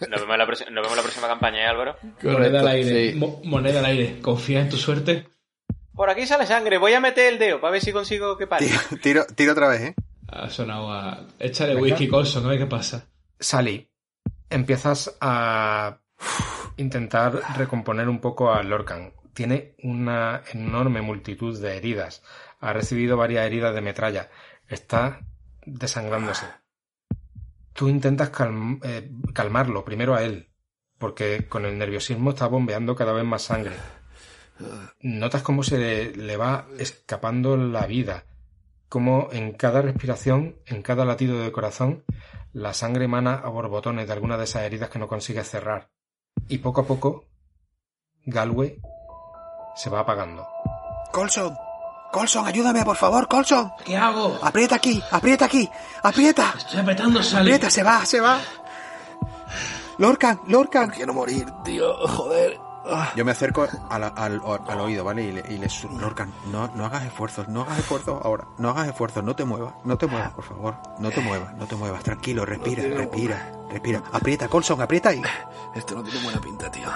Nos vemos, en la nos vemos la próxima campaña, ¿eh, Álvaro? moneda al aire. sí. Mo- moneda al aire. ¿Confía en tu suerte? Por aquí sale sangre. Voy a meter el dedo para ver si consigo que pare. Tiro, tiro, tiro otra vez, ¿eh? Ha sonado a... Échale Venga. whisky, Colson, a ver qué pasa. Sally, empiezas a intentar recomponer un poco a Lorcan. Tiene una enorme multitud de heridas. Ha recibido varias heridas de metralla. Está desangrándose. Tú intentas eh, calmarlo, primero a él, porque con el nerviosismo está bombeando cada vez más sangre. Notas cómo se le, le va escapando la vida, cómo en cada respiración, en cada latido de corazón, la sangre emana a borbotones de alguna de esas heridas que no consigue cerrar. Y poco a poco, Galway se va apagando. Colson, Colson, ayúdame, por favor, Colson. ¿Qué hago? Aprieta aquí, aprieta aquí, aprieta. Estoy apretando, Sally. Aprieta, se va, se va. Lorcan, Lorcan. Quiero morir, tío. Joder. Yo me acerco al, al- al oído, ¿vale? Y le, y le Lorcan, no, no hagas esfuerzos, no hagas esfuerzos ahora. No hagas esfuerzos, no te muevas, no te muevas, por favor. No te muevas, no te muevas. Tranquilo, respira, respira, respira. Aprieta, Colson, aprieta ahí. Esto no tiene buena pinta, tío.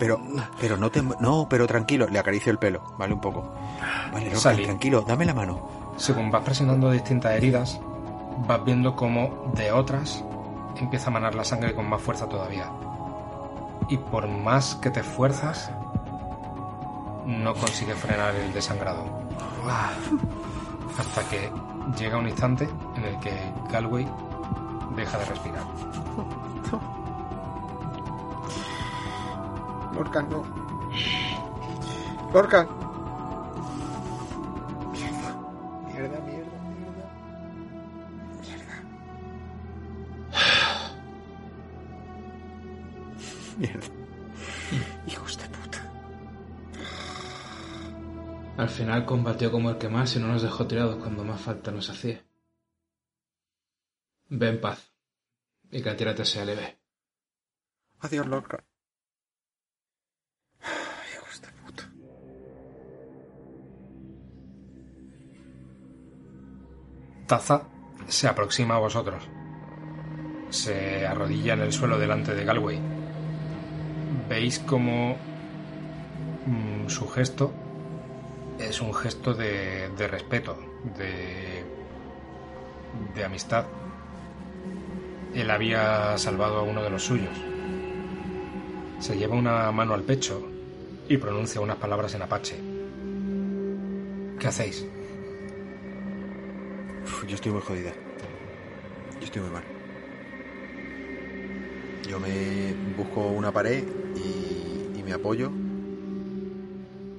Pero, pero no te... No, pero tranquilo. Le acaricio el pelo, ¿vale? Un poco. Vale, tranquilo, dame la mano. Según vas presionando distintas heridas, vas viendo cómo de otras empieza a manar la sangre con más fuerza todavía. Y por más que te esfuerzas, no consigues frenar el desangrado. Hasta que llega un instante en el que Galway deja de respirar. Lorcan, no. Lorcan. Mierda, mierda, mierda. Mierda. Hijos de puta. Al final combatió como el que más y no nos dejó tirados cuando más falta nos hacía. Ve en paz. Y que la tira te sea leve. Adiós, Lorcan. Taza se aproxima a vosotros. Se arrodilla en el suelo delante de Galway. Veis como mm, su gesto es un gesto de, respeto, de, de amistad. Él había salvado a uno de los suyos. Se lleva una mano al pecho y pronuncia unas palabras en apache. ¿Qué hacéis? Yo estoy muy jodida. Yo estoy muy mal. Yo me busco una pared y, y me apoyo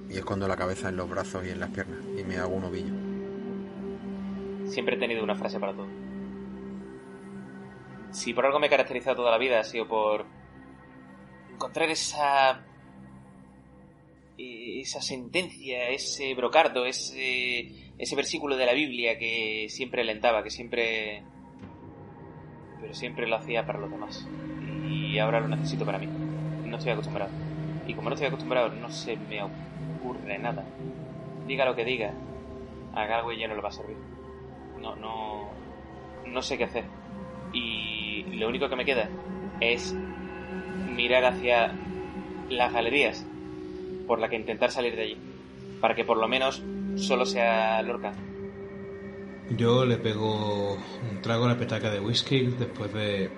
y escondo la cabeza en los brazos y en las piernas y me hago un ovillo. Siempre he tenido una frase para todo. Si por algo me he caracterizado toda la vida ha sido por encontrar esa esa sentencia, ese brocardo, ese ese versículo de la Biblia que siempre alentaba, que siempre pero siempre lo hacía para los demás. Y ahora lo necesito para mí. No estoy acostumbrado. Y como no estoy acostumbrado, no se me ocurre nada. Diga lo que diga, a Galway ya no le va a servir. No, no, no sé qué hacer. Y lo único que me queda es mirar hacia las galerías por la que intentar salir de allí. Para que por lo menos solo sea Lorca. Yo le pego un trago a la petaca de whisky después de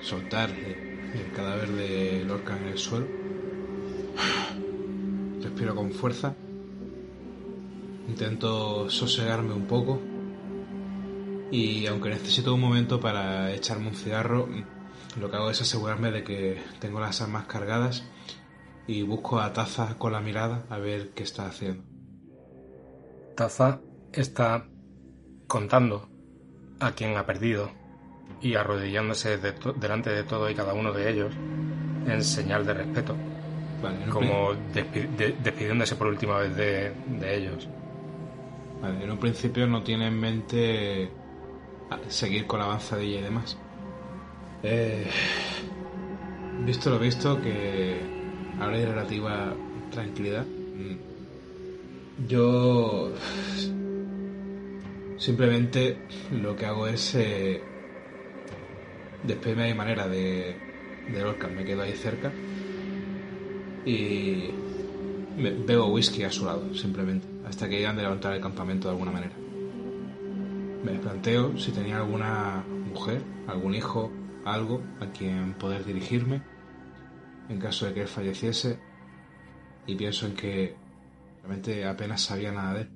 soltar el cadáver de Lorca en el suelo. Respiro con fuerza. Intento sosegarme un poco. Y aunque necesito un momento para echarme un cigarro, lo que hago es asegurarme de que tengo las armas cargadas y busco a Taza con la mirada a ver qué está haciendo. Taza está contando a quien ha perdido y arrodillándose de delante de todo y cada uno de ellos en señal de respeto, Vale, como despi- de- despidiéndose por última vez de, de ellos. vale, en un principio no tiene en mente a- seguir con la avanzadilla y demás. Eh, visto lo visto, que ahora hay relativa tranquilidad. Yo simplemente lo que hago es eh, despedirme de manera de, de Lorcan. Me quedo ahí cerca y me- bebo whisky a su lado, simplemente, hasta que llegan de levantar el campamento de alguna manera. Me planteo si tenía alguna mujer, algún hijo, algo a quien poder dirigirme en caso de que él falleciese y pienso en que realmente apenas sabía nada de él.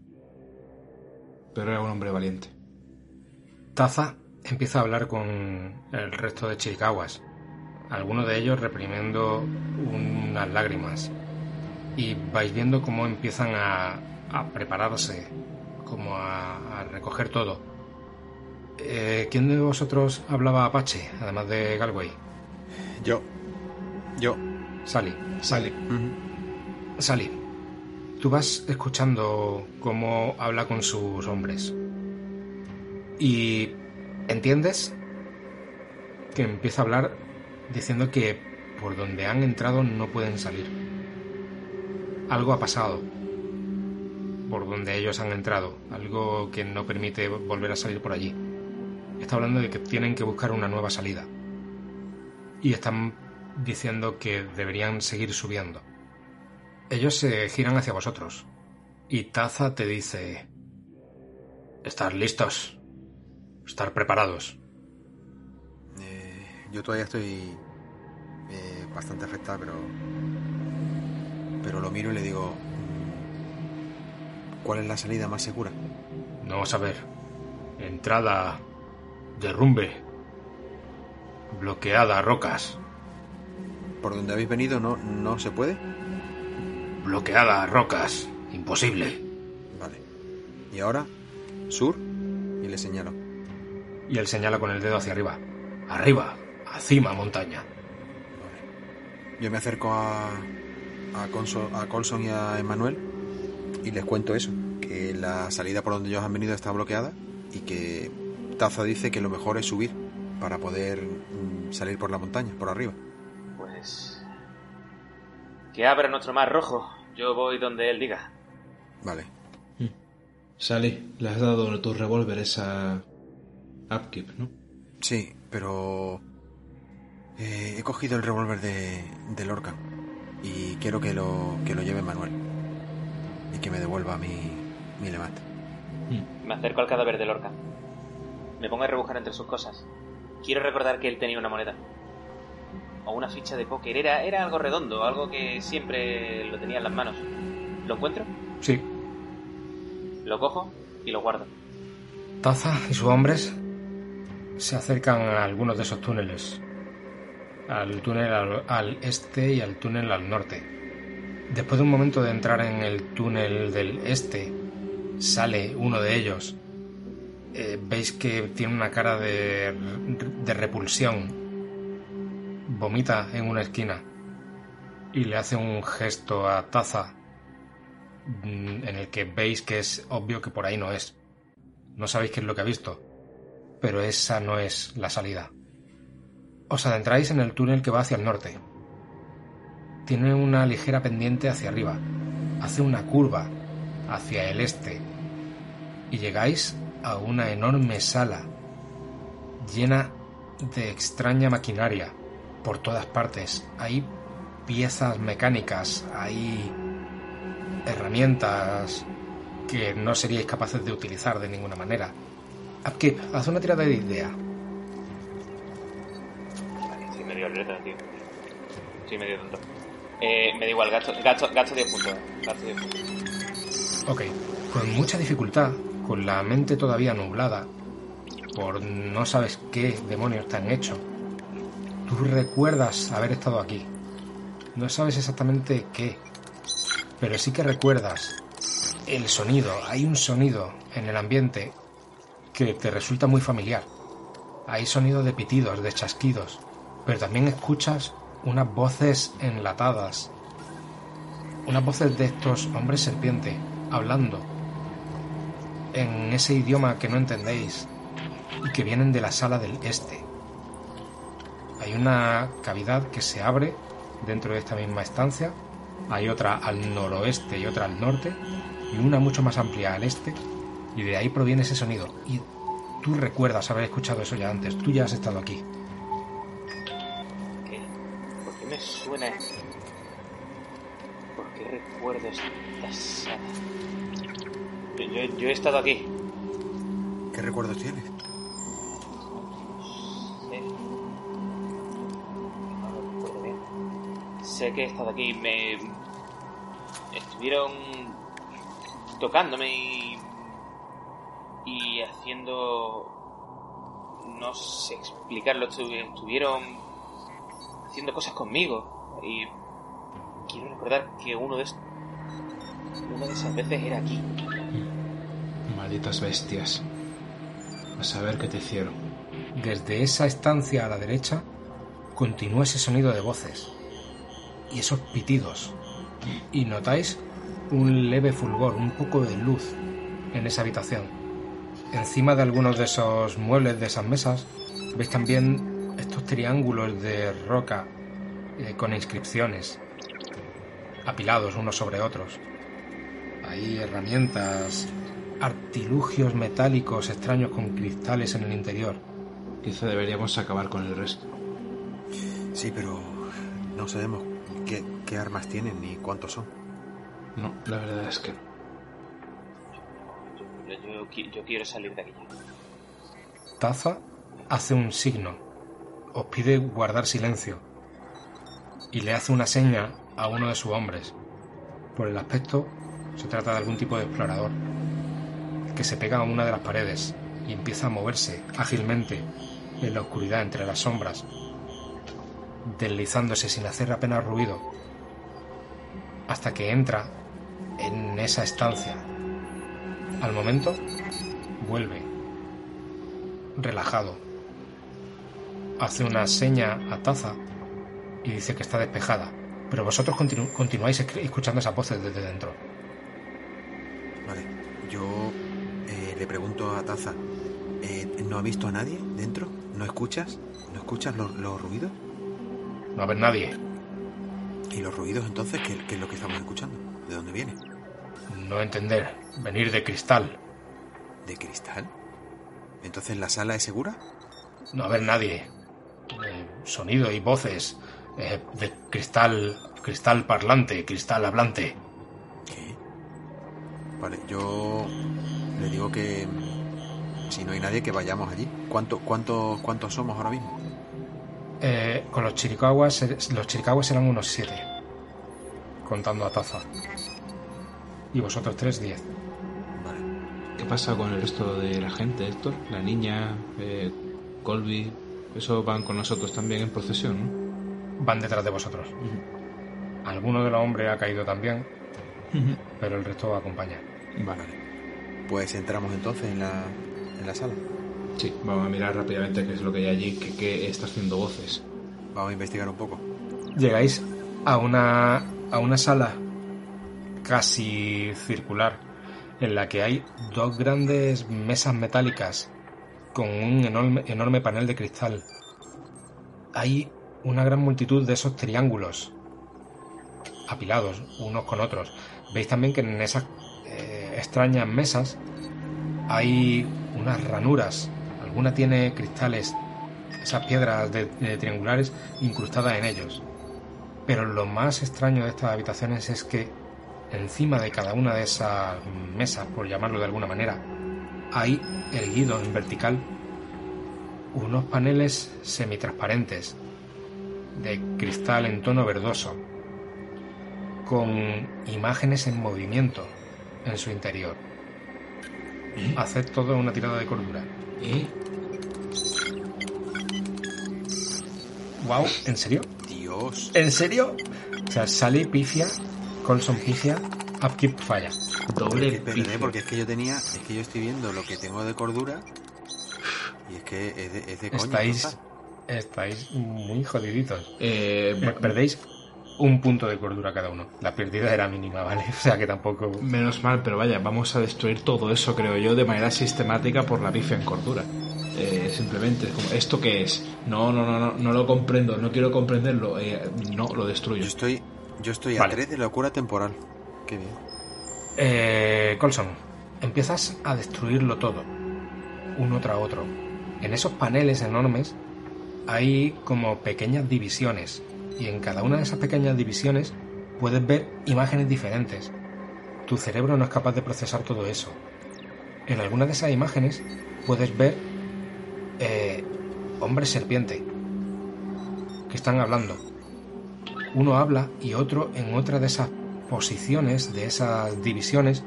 Pero era un hombre valiente. Taza empieza a hablar con el resto de chiricahuas, algunos de ellos reprimiendo unas lágrimas. Y vais viendo cómo empiezan a, a prepararse, como a, a recoger todo. Eh, ¿Quién de vosotros hablaba Apache, además de Galway? Yo. Yo. Sally. Sally. Sally, tú vas escuchando cómo habla con sus hombres. Y entiendes que empieza a hablar diciendo que por donde han entrado no pueden salir. Algo ha pasado por donde ellos han entrado, algo que no permite volver a salir por allí. Está hablando de que tienen que buscar una nueva salida. Y están diciendo que deberían seguir subiendo. Ellos se giran hacia vosotros. Y Taza te dice... Estar listos. Estar preparados. Eh, yo todavía estoy eh, bastante afectado, pero. Pero lo miro y le digo. ¿Cuál es la salida más segura? No saber. Entrada. Derrumbe. Bloqueada rocas. ¿Por donde habéis venido no, no se puede? Bloqueada rocas. Imposible. Vale. Y ahora, sur, y le señalo. Y él señala con el dedo hacia arriba. Arriba. Acima montaña. Yo me acerco a, a, Conso- a Colson y a Emanuel y les cuento eso, que la salida por donde ellos han venido está bloqueada y que Taza dice que lo mejor es subir para poder mm, salir por la montaña, por arriba. Pues. Que abra nuestro mar rojo. Yo voy donde él diga. Vale. Sally, le has dado tus revólveres a Upkeep, ¿no? Sí, pero... eh, he cogido el revólver de, de Lorca y quiero que lo, que lo lleve Manuel y que me devuelva mi, mi Lemat. Me acerco al cadáver de Lorca. Me pongo a rebuscar entre sus cosas. Quiero recordar que él tenía una moneda. O una ficha de póker. Era, era algo redondo, algo que siempre lo tenía en las manos. ¿Lo encuentro? Sí. Lo cojo y lo guardo. Taza y sus hombres se acercan a algunos de esos túneles. Al túnel al, al este y al túnel al norte. Después de un momento de entrar en el túnel del este, sale uno de ellos. Eh, Veis que tiene una cara de, de repulsión. Vomita en una esquina y le hace un gesto a Taza mm, en el que veis que es obvio que por ahí no es. No sabéis qué es lo que ha visto, pero esa no es la salida. Os adentráis en el túnel que va hacia el norte. Tiene una ligera pendiente hacia arriba. Hace una curva hacia el este. Y llegáis a una enorme sala llena de extraña maquinaria por todas partes. Hay piezas mecánicas, hay herramientas que no seríais capaces de utilizar de ninguna manera. Upkeep, haz una tirada de idea. Vale, soy medio atleta, tío. Soy medio tonto. Eh, me da igual, gasto, gasto, gasto 10 puntos. Gasto 10 puntos. Ok, con mucha dificultad, con la mente todavía nublada, por no sabes qué demonios te han hecho, tú recuerdas haber estado aquí. No sabes exactamente qué, pero sí que recuerdas el sonido. Hay un sonido en el ambiente que te resulta muy familiar. Hay sonido de pitidos, de chasquidos, pero también escuchas unas voces enlatadas. Unas voces de estos hombres serpiente hablando en ese idioma que no entendéis y que vienen de la sala del este. Hay una cavidad que se abre dentro de esta misma estancia, hay otra al noroeste y otra al norte, y una mucho más amplia al este, y de ahí proviene ese sonido. Y tú recuerdas haber escuchado eso ya antes, tú ya has estado aquí. ¿Qué? ¿Por qué me suena esto? ¿Por qué recuerdo esta sala? Yo, yo- yo he estado aquí. ¿Qué recuerdos tienes? Sé que he estado aquí. Me. Estuvieron. tocándome y. y haciendo. no sé explicarlo. estu- Estuvieron. haciendo cosas conmigo. Y. quiero recordar que uno de. una de esas veces era aquí. Malditas bestias. A saber qué te hicieron. Desde esa estancia a la derecha continúa ese sonido de voces y esos pitidos. Y notáis un leve fulgor, un poco de luz en esa habitación. Encima de algunos de esos muebles, de esas mesas, veis también estos triángulos de roca eh, con inscripciones apilados unos sobre otros. Hay herramientas, artilugios metálicos extraños con cristales en el interior. Quizá deberíamos acabar con el resto. Sí, pero no sabemos qué, armas tienen ni cuántos son. No, la verdad es que no. Yo, yo yo quiero salir de aquí. Taza hace un signo. Os pide guardar silencio. Y le hace una seña a uno de sus hombres. Por el aspecto, se trata de algún tipo de explorador. Que se pega a una de las paredes y empieza a moverse ágilmente en la oscuridad entre las sombras, deslizándose sin hacer apenas ruido, hasta que entra en esa estancia. Al momento, vuelve relajado. Hace una seña a Taza y dice que está despejada. Pero vosotros continu- continuáis esc- escuchando esas voces desde dentro. Vale, yo eh, le pregunto a Taza, eh, ¿no ha visto a nadie dentro? ¿No escuchas? ¿No escuchas los, los ruidos? No va a haber nadie. ¿Y los ruidos entonces qué, qué es lo que estamos escuchando? ¿De dónde viene? No entender. Venir de cristal. ¿De cristal? ¿Entonces la sala es segura? No haber nadie. Eh, sonido y voces eh, de cristal, cristal parlante, cristal hablante. ¿Qué? Vale, yo le digo que mm, si no hay nadie que vayamos allí. ¿Cuánto, cuánto, ¿Cuántos somos ahora mismo? Eh, con los chiricaguas, eh, los chiricaguas eran unos siete, contando a Taza. Y vosotros tres, diez. Vale. ¿Qué pasa con el resto de la gente, Héctor? La niña, eh, Colby, eso van con nosotros también en procesión, ¿no? Van detrás de vosotros. Alguno de los hombres ha caído también, pero el resto acompaña. Vale. Pues entramos entonces en la, en la sala. Sí, vamos a mirar rápidamente qué es lo que hay allí, que, que está haciendo voces. Vamos a investigar un poco. Llegáis a una, a una sala casi circular en la que hay dos grandes mesas metálicas con un enorme, enorme panel de cristal. Hay una gran multitud de esos triángulos apilados unos con otros. Veis también que en esas eh, extrañas mesas hay unas ranuras. Alguna tiene cristales, esas piedras de- triangulares incrustadas en ellos. Pero lo más extraño de estas habitaciones es que encima de cada una de esas mesas, por llamarlo de alguna manera, hay erguido en vertical unos paneles semitransparentes de cristal en tono verdoso, con imágenes en movimiento en su interior. Haced todo una tirada de cordura. ¿Eh? Wow, ¿en serio? Dios. ¿En serio? O sea, Sally pifia, Colson pifia, Upkeep falla. Doble pifia. porque es que yo tenía, es que yo estoy viendo lo que tengo de cordura y es que es de, es de. Estáis, estáis muy jodiditos. Eh, Eh, Perdéis un punto de cordura cada uno. La pérdida era mínima, ¿vale? O sea que tampoco... Menos mal, pero vaya, vamos a destruir todo eso, creo yo, de manera sistemática por la pifia en cordura. Eh, simplemente, es como, ¿esto qué es? No, no, no, no, no lo comprendo, no quiero comprenderlo. Eh, no, lo destruyo. Yo estoy, yo estoy Vale. a 3 de locura temporal. Qué bien. Eh, Colson, empiezas a destruirlo todo, uno tras otro. En esos paneles enormes hay como pequeñas divisiones y en cada una de esas pequeñas divisiones puedes ver imágenes diferentes. Tu cerebro no es capaz de procesar todo eso. En algunas de esas imágenes puedes ver eh, hombres serpiente que están hablando. Uno habla y otro en otra de esas posiciones, de esas divisiones,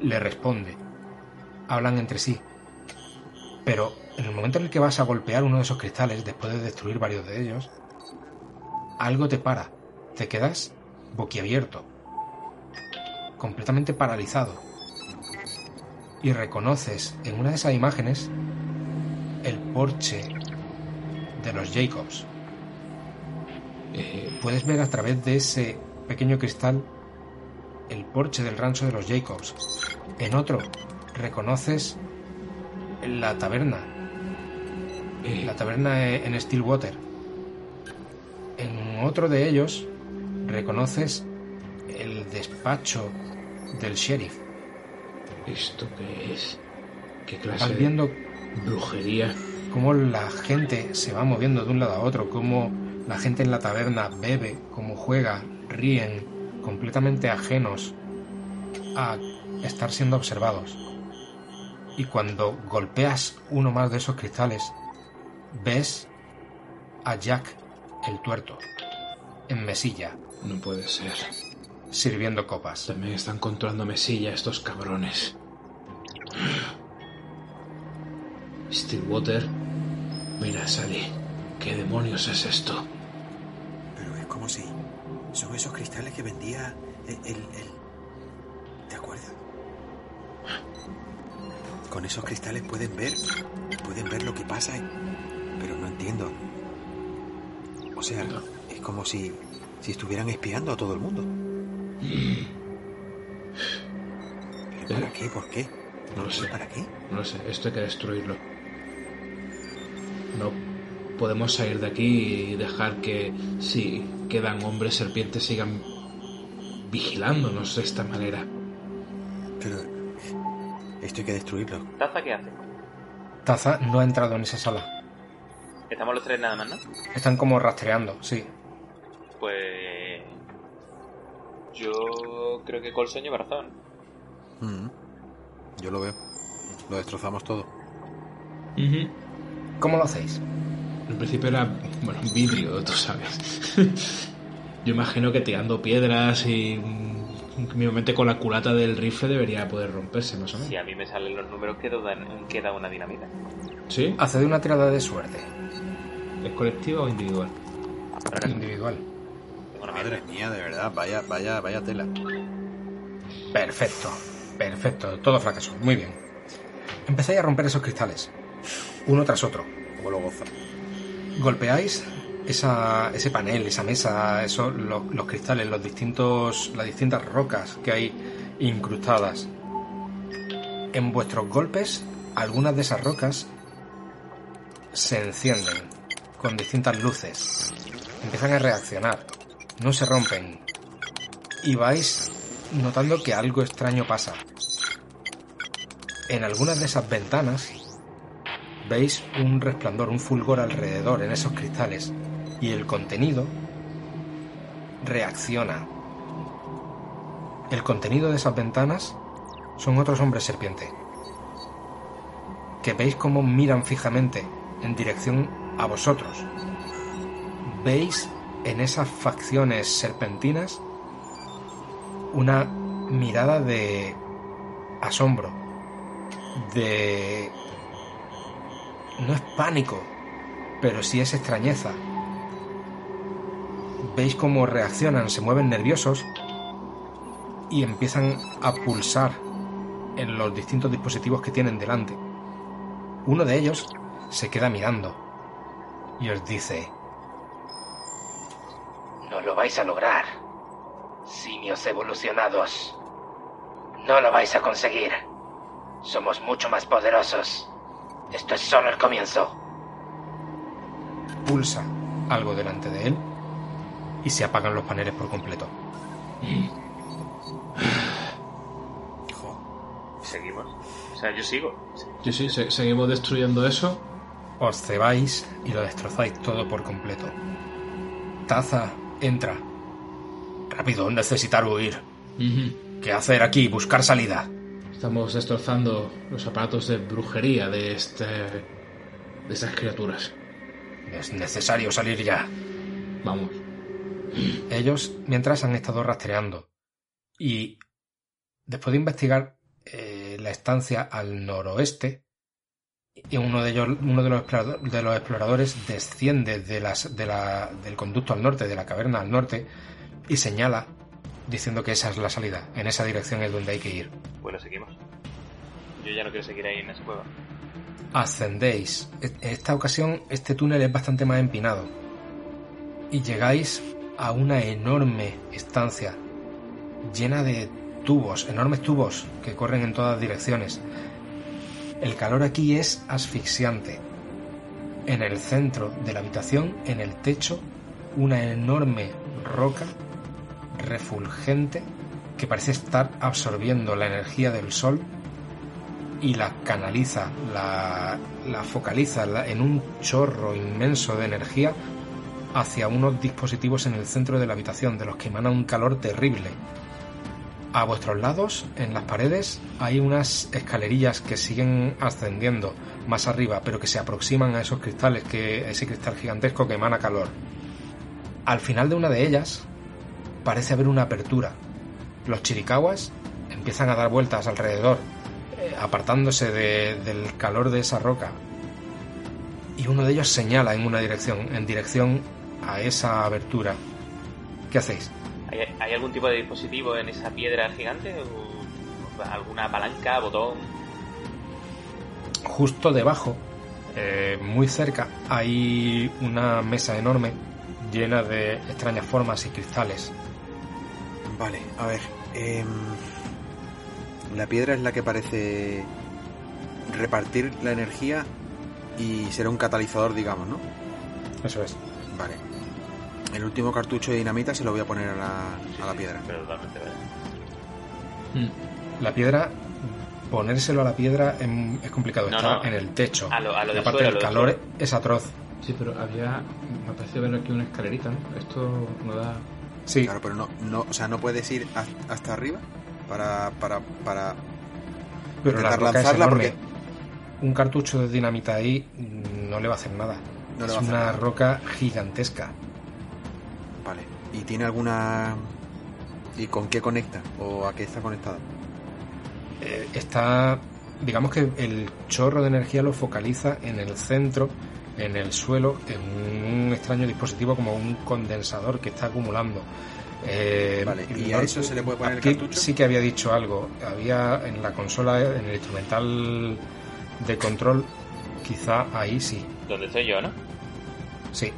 le responde. Hablan entre sí. Pero en el momento en el que vas a golpear uno de esos cristales, después de destruir varios de ellos, algo te para. Te quedas boquiabierto. Completamente paralizado. Y reconoces en una de esas imágenes el porche de los Jacobs. Eh, Puedes ver a través de ese pequeño cristal el porche del rancho de los Jacobs. En otro reconoces la taberna, eh, la taberna en Stillwater. En otro de ellos reconoces el despacho del sheriff. ¿Esto qué es? ¿Qué clase Vas de viendo brujería? cómo la gente se va moviendo de un lado a otro, cómo la gente en la taberna bebe, cómo juega, ríen, completamente ajenos a estar siendo observados. Y cuando golpeas uno más de esos cristales, ves a Jack el tuerto en mesilla, No puede ser. sirviendo copas. También están controlando mesilla estos cabrones. Stillwater. Mira, Sally. ¿Qué demonios es esto? Pero es como si son esos cristales que vendía el, el- el- ¿Te acuerdas? Con esos cristales pueden ver, pueden ver lo que pasa, pero no entiendo. O sea, es como si, si estuvieran espiando a todo el mundo. ¿Pero para qué? ¿Por qué? No lo sé. ¿Para qué? No lo sé, esto hay que destruirlo. No podemos salir de aquí y dejar que si quedan hombres serpientes sigan vigilándonos de esta manera. Pero Esto hay que destruirlo. ¿Taza qué hace? Taza no ha entrado en esa sala. Estamos los tres nada más, ¿no? Están como rastreando, sí. Pues. Yo creo que Colson lleva razón. Mm. Yo lo veo. Lo destrozamos todo. ¿Cómo lo hacéis? En principio era, bueno, un vidrio, tú sabes. Yo imagino que tirando piedras y mm, mínimamente con la culata del rifle debería poder romperse, más o menos. Si a mí me salen los números, queda, queda una dinamita. ¿Sí? Haced una tirada de suerte. ¿Es colectiva o individual? Individual. Madre mía, de verdad, vaya, vaya, vaya tela. Perfecto. Perfecto. Todo fracasó. Muy bien. Empezáis a romper esos cristales. Uno tras otro. Como lo goza. golpeáis esa, ese panel, esa mesa, eso, lo- los cristales, los distintos, las distintas rocas que hay incrustadas. En vuestros golpes, algunas de esas rocas se encienden con distintas luces. Empiezan a reaccionar. No se rompen. Y vais notando que algo extraño pasa. En algunas de esas ventanas veis un resplandor, un fulgor alrededor en esos cristales y el contenido reacciona. El contenido de esas ventanas son otros hombres serpiente que veis cómo miran fijamente en dirección a vosotros. Veis en esas facciones serpentinas una mirada de asombro, de no es pánico, pero sí es extrañeza. Veis cómo reaccionan, se mueven nerviosos y empiezan a pulsar en los distintos dispositivos que tienen delante. Uno de ellos se queda mirando y os dice, No lo vais a lograr. Simios evolucionados. No lo vais a conseguir. Somos mucho más poderosos. Esto es solo el comienzo. pulsa algo delante de él y se apagan los paneles por completo. Seguimos. O sea, yo sigo. Sí, sí, se- seguimos destruyendo eso. Os cebáis y lo destrozáis todo por completo. Taza, entra. Rápido, necesitar huir. ¿Qué hacer aquí? Buscar salida. Estamos destrozando los aparatos de brujería de este. de esas criaturas. Es necesario salir ya. Vamos. Ellos, mientras han estado rastreando. Y después de investigar eh, la estancia al noroeste, y uno de ellos, uno de los, explorado- de los exploradores desciende de las, de la- del conducto al norte, de la caverna al norte, y señala diciendo que esa es la salida. En esa dirección es donde hay que ir. Lo seguimos. Yo ya no quiero seguir ahí en esa cueva. Ascendéis. En esta ocasión este túnel es bastante más empinado. Y llegáis a una enorme estancia llena de tubos, enormes tubos que corren en todas direcciones. El calor aquí es asfixiante. En el centro de la habitación, en el techo, una enorme roca refulgente que parece estar absorbiendo la energía del sol y la canaliza, la, focaliza en un chorro inmenso de energía hacia unos dispositivos en el centro de la habitación, de los que emana un calor terrible. A vuestros lados, en las paredes, hay unas escalerillas que siguen ascendiendo más arriba, pero que se aproximan a esos cristales, que, ese cristal gigantesco que emana calor. Al final de una de ellas, parece haber una apertura. Los chiricahuas empiezan a dar vueltas alrededor, eh, apartándose de- del calor de esa roca. Y uno de ellos señala en una dirección, en dirección a esa abertura. ¿Qué hacéis? ¿Hay, hay algún tipo de dispositivo en esa piedra gigante? ¿O alguna palanca, botón? Justo debajo, eh, muy cerca, hay una mesa enorme llena de extrañas formas y cristales. Vale, a ver. em, la piedra es la que parece repartir la energía y será un catalizador, digamos, ¿no? Eso es. Vale. El último cartucho de dinamita se lo voy a poner a la, a la piedra. Pero totalmente, ¿verdad? Mm. La piedra ponérselo a la piedra em- es complicado, No, está no. en el techo. A lo- a lo y aparte suelo, el calor suelo. es atroz. Sí, pero había. Me ha parecido ver aquí una escalerita, ¿no? Esto no da. Sí, Claro, pero no, no, o sea, no puedes ir hasta, arriba para, para, para pero la lanzarla enorme. porque Un cartucho de dinamita ahí no le va a hacer nada. No es va a hacer una nada. roca gigantesca. ¿Y tiene alguna... ¿Y con qué conecta? ¿O a qué está conectada? Eh, está, digamos que el chorro de energía lo focaliza en el centro, en el suelo, en un extraño dispositivo como un condensador que está acumulando. Eh, Vale, ¿y a eso se le puede poner el cartucho? Sí que había dicho algo. Había en la consola, en el instrumental de control, quizá ahí sí. Donde estoy yo, ¿no? Sí,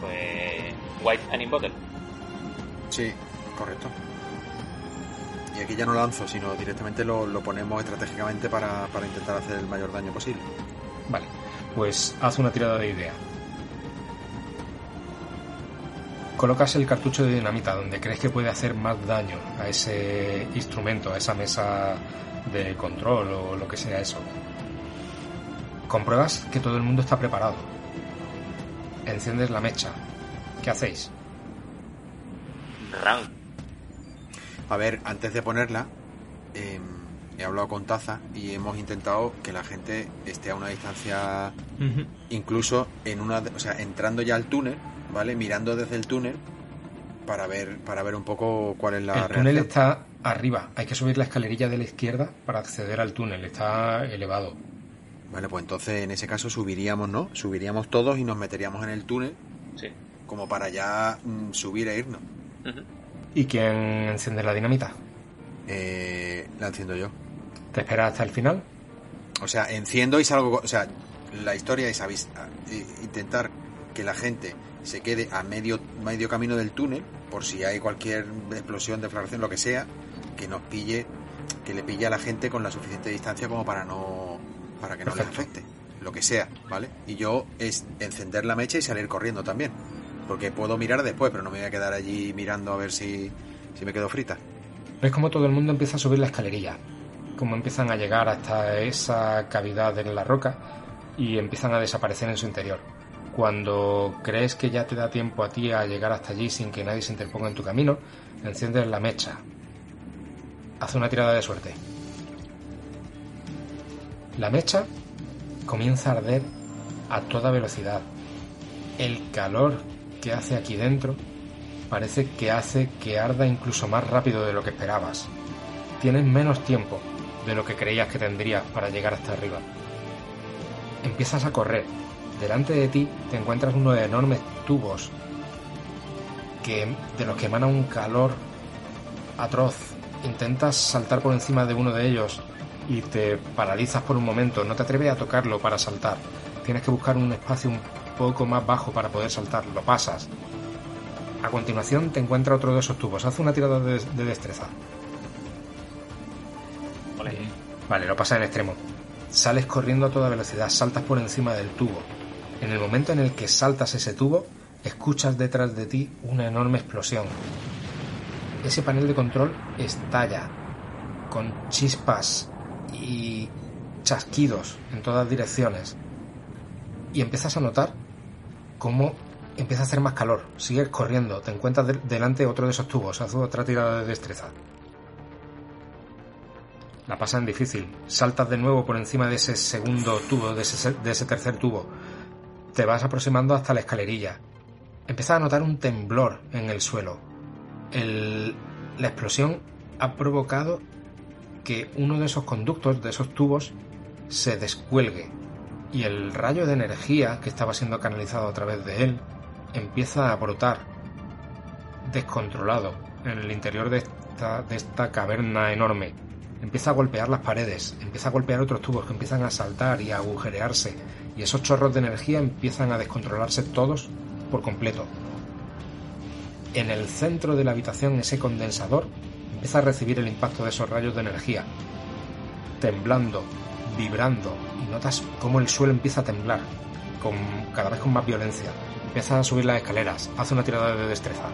Pues. White and in Bottle. Sí, correcto. Y aquí ya no lanzo, sino directamente lo, lo ponemos estratégicamente para, para intentar hacer el mayor daño posible. vale. Pues haz una tirada de idea. Colocas el cartucho de dinamita donde crees que puede hacer más daño a ese instrumento, a esa mesa de control o lo que sea eso. Compruebas que todo el mundo está preparado. Enciendes la mecha. ¿Qué hacéis? Round. A ver, antes de ponerla, eh, he hablado con Taza y hemos intentado que la gente esté a una distancia, incluso en una, o sea, entrando ya al túnel, ¿vale? Mirando desde el túnel para ver, para ver un poco cuál es la el túnel está arriba. Hay que subir la escalerilla de la izquierda para acceder al túnel. Está elevado. Vale, pues entonces en ese caso subiríamos, ¿no? Subiríamos todos y nos meteríamos en el túnel Sí. Como para ya mm, subir e irnos. ¿Y quién enciende la dinamita? Eh, la enciendo yo. ¿Te esperas hasta el final? O sea, enciendo y salgo. O sea, la historia es intentar que la gente se quede a medio, medio camino del túnel, por si hay cualquier explosión, deflagración, lo que sea, que nos pille, que le pille a la gente con la suficiente distancia como para no. para que no les Perfecto. afecte. Lo que sea, ¿vale? Y yo es encender la mecha y salir corriendo también. Porque puedo mirar después, pero no me voy a quedar allí mirando a ver si, si me quedo frita. Ves como todo el mundo empieza a subir la escalerilla, como empiezan a llegar hasta esa cavidad en la roca y empiezan a desaparecer en su interior. Cuando crees que ya te da tiempo a ti a llegar hasta allí sin que nadie se interponga en tu camino, enciendes la mecha. Haz una tirada de suerte. La mecha comienza a arder a toda velocidad. El calor hace aquí dentro parece que hace que arda incluso más rápido de lo que esperabas. Tienes menos tiempo de lo que creías que tendrías para llegar hasta arriba. Empiezas a correr. Delante de ti te encuentras unos enormes tubos que, de los que emana un calor atroz. Intentas saltar por encima de uno de ellos y te paralizas por un momento. No te atreves a tocarlo para saltar. Tienes que buscar un espacio un poco más bajo para poder saltar. Lo pasas. A continuación te encuentra otro de esos tubos. Haz una tirada de, de destreza. Ole. Vale, lo pasa en extremo. Sales corriendo a toda velocidad, saltas por encima del tubo. En el momento en el que saltas ese tubo, escuchas detrás de ti una enorme explosión. Ese panel de control estalla con chispas y chasquidos en todas direcciones. Y empiezas a notar cómo empieza a hacer más calor. Sigues corriendo, te encuentras de- delante otro de esos tubos. Haz otra tirada de destreza. La pasan difícil. Saltas de nuevo por encima de ese segundo tubo, de ese, tercer tubo. Te vas aproximando hasta la escalerilla. Empiezas a notar un temblor en el suelo. El- la explosión ha provocado que uno de esos conductos, de esos tubos, se descuelgue. Y el rayo de energía que estaba siendo canalizado a través de él empieza a brotar descontrolado en el interior de esta, de esta caverna enorme. Empieza a golpear las paredes, empieza a golpear otros tubos que empiezan a saltar y a agujerearse, y esos chorros de energía empiezan a descontrolarse todos por completo. En el centro de la habitación ese condensador empieza a recibir el impacto de esos rayos de energía, temblando, vibrando, y notas cómo el suelo empieza a temblar, con, cada vez con más violencia. Empieza a subir las escaleras, hace una tirada de destreza.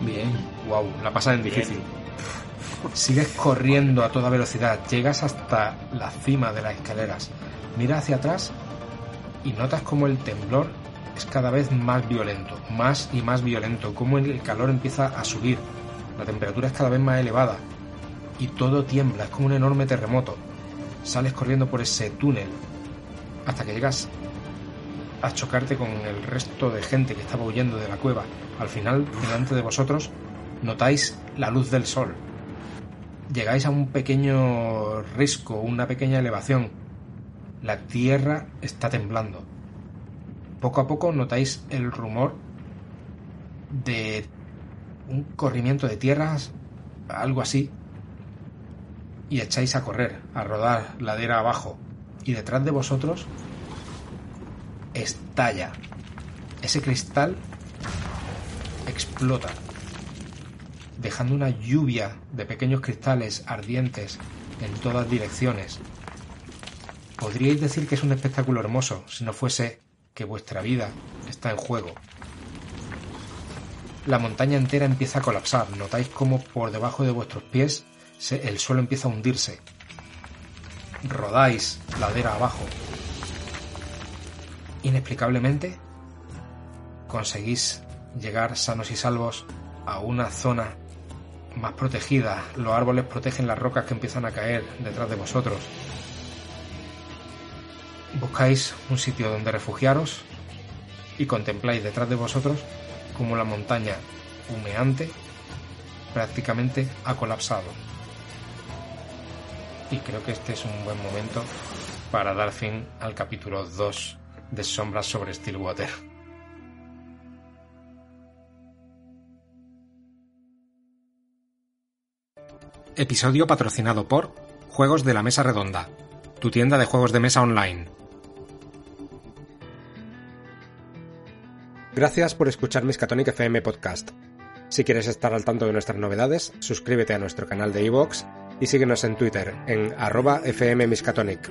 Bien. Wow, la pasa en Bien. difícil. Sigues corriendo a toda velocidad, llegas hasta la cima de las escaleras, miras hacia atrás y notas como el temblor es cada vez más violento, más y más violento, como el calor empieza a subir, la temperatura es cada vez más elevada y todo tiembla, es como un enorme terremoto. Sales corriendo por ese túnel hasta que llegas a chocarte con el resto de gente que estaba huyendo de la cueva. Al final, delante de vosotros, notáis la luz del sol. Llegáis a un pequeño risco, una pequeña elevación. La tierra está temblando. Poco a poco notáis el rumor de un corrimiento de tierras, algo así, y echáis a correr, a rodar ladera abajo, y detrás de vosotros estalla. Ese cristal explota, dejando una lluvia de pequeños cristales ardientes en todas direcciones. Podríais decir que es un espectáculo hermoso si no fuese que vuestra vida está en juego. La montaña entera empieza a colapsar. Notáis como por debajo de vuestros pies el suelo empieza a hundirse. Rodáis ladera abajo. Inexplicablemente, conseguís llegar sanos y salvos a una zona más protegida. Los árboles protegen las rocas que empiezan a caer detrás de vosotros. Buscáis un sitio donde refugiaros y contempláis detrás de vosotros como la montaña humeante prácticamente ha colapsado. Y creo que este es un buen momento para dar fin al capítulo 2 de Sombras sobre Stillwater. Episodio patrocinado por Juegos de la Mesa Redonda, tu tienda de juegos de mesa online. Gracias por escuchar Miskatonic FM Podcast. Si quieres estar al tanto de nuestras novedades, suscríbete a nuestro canal de iVoox y síguenos en Twitter en arroba fmmiscatonic.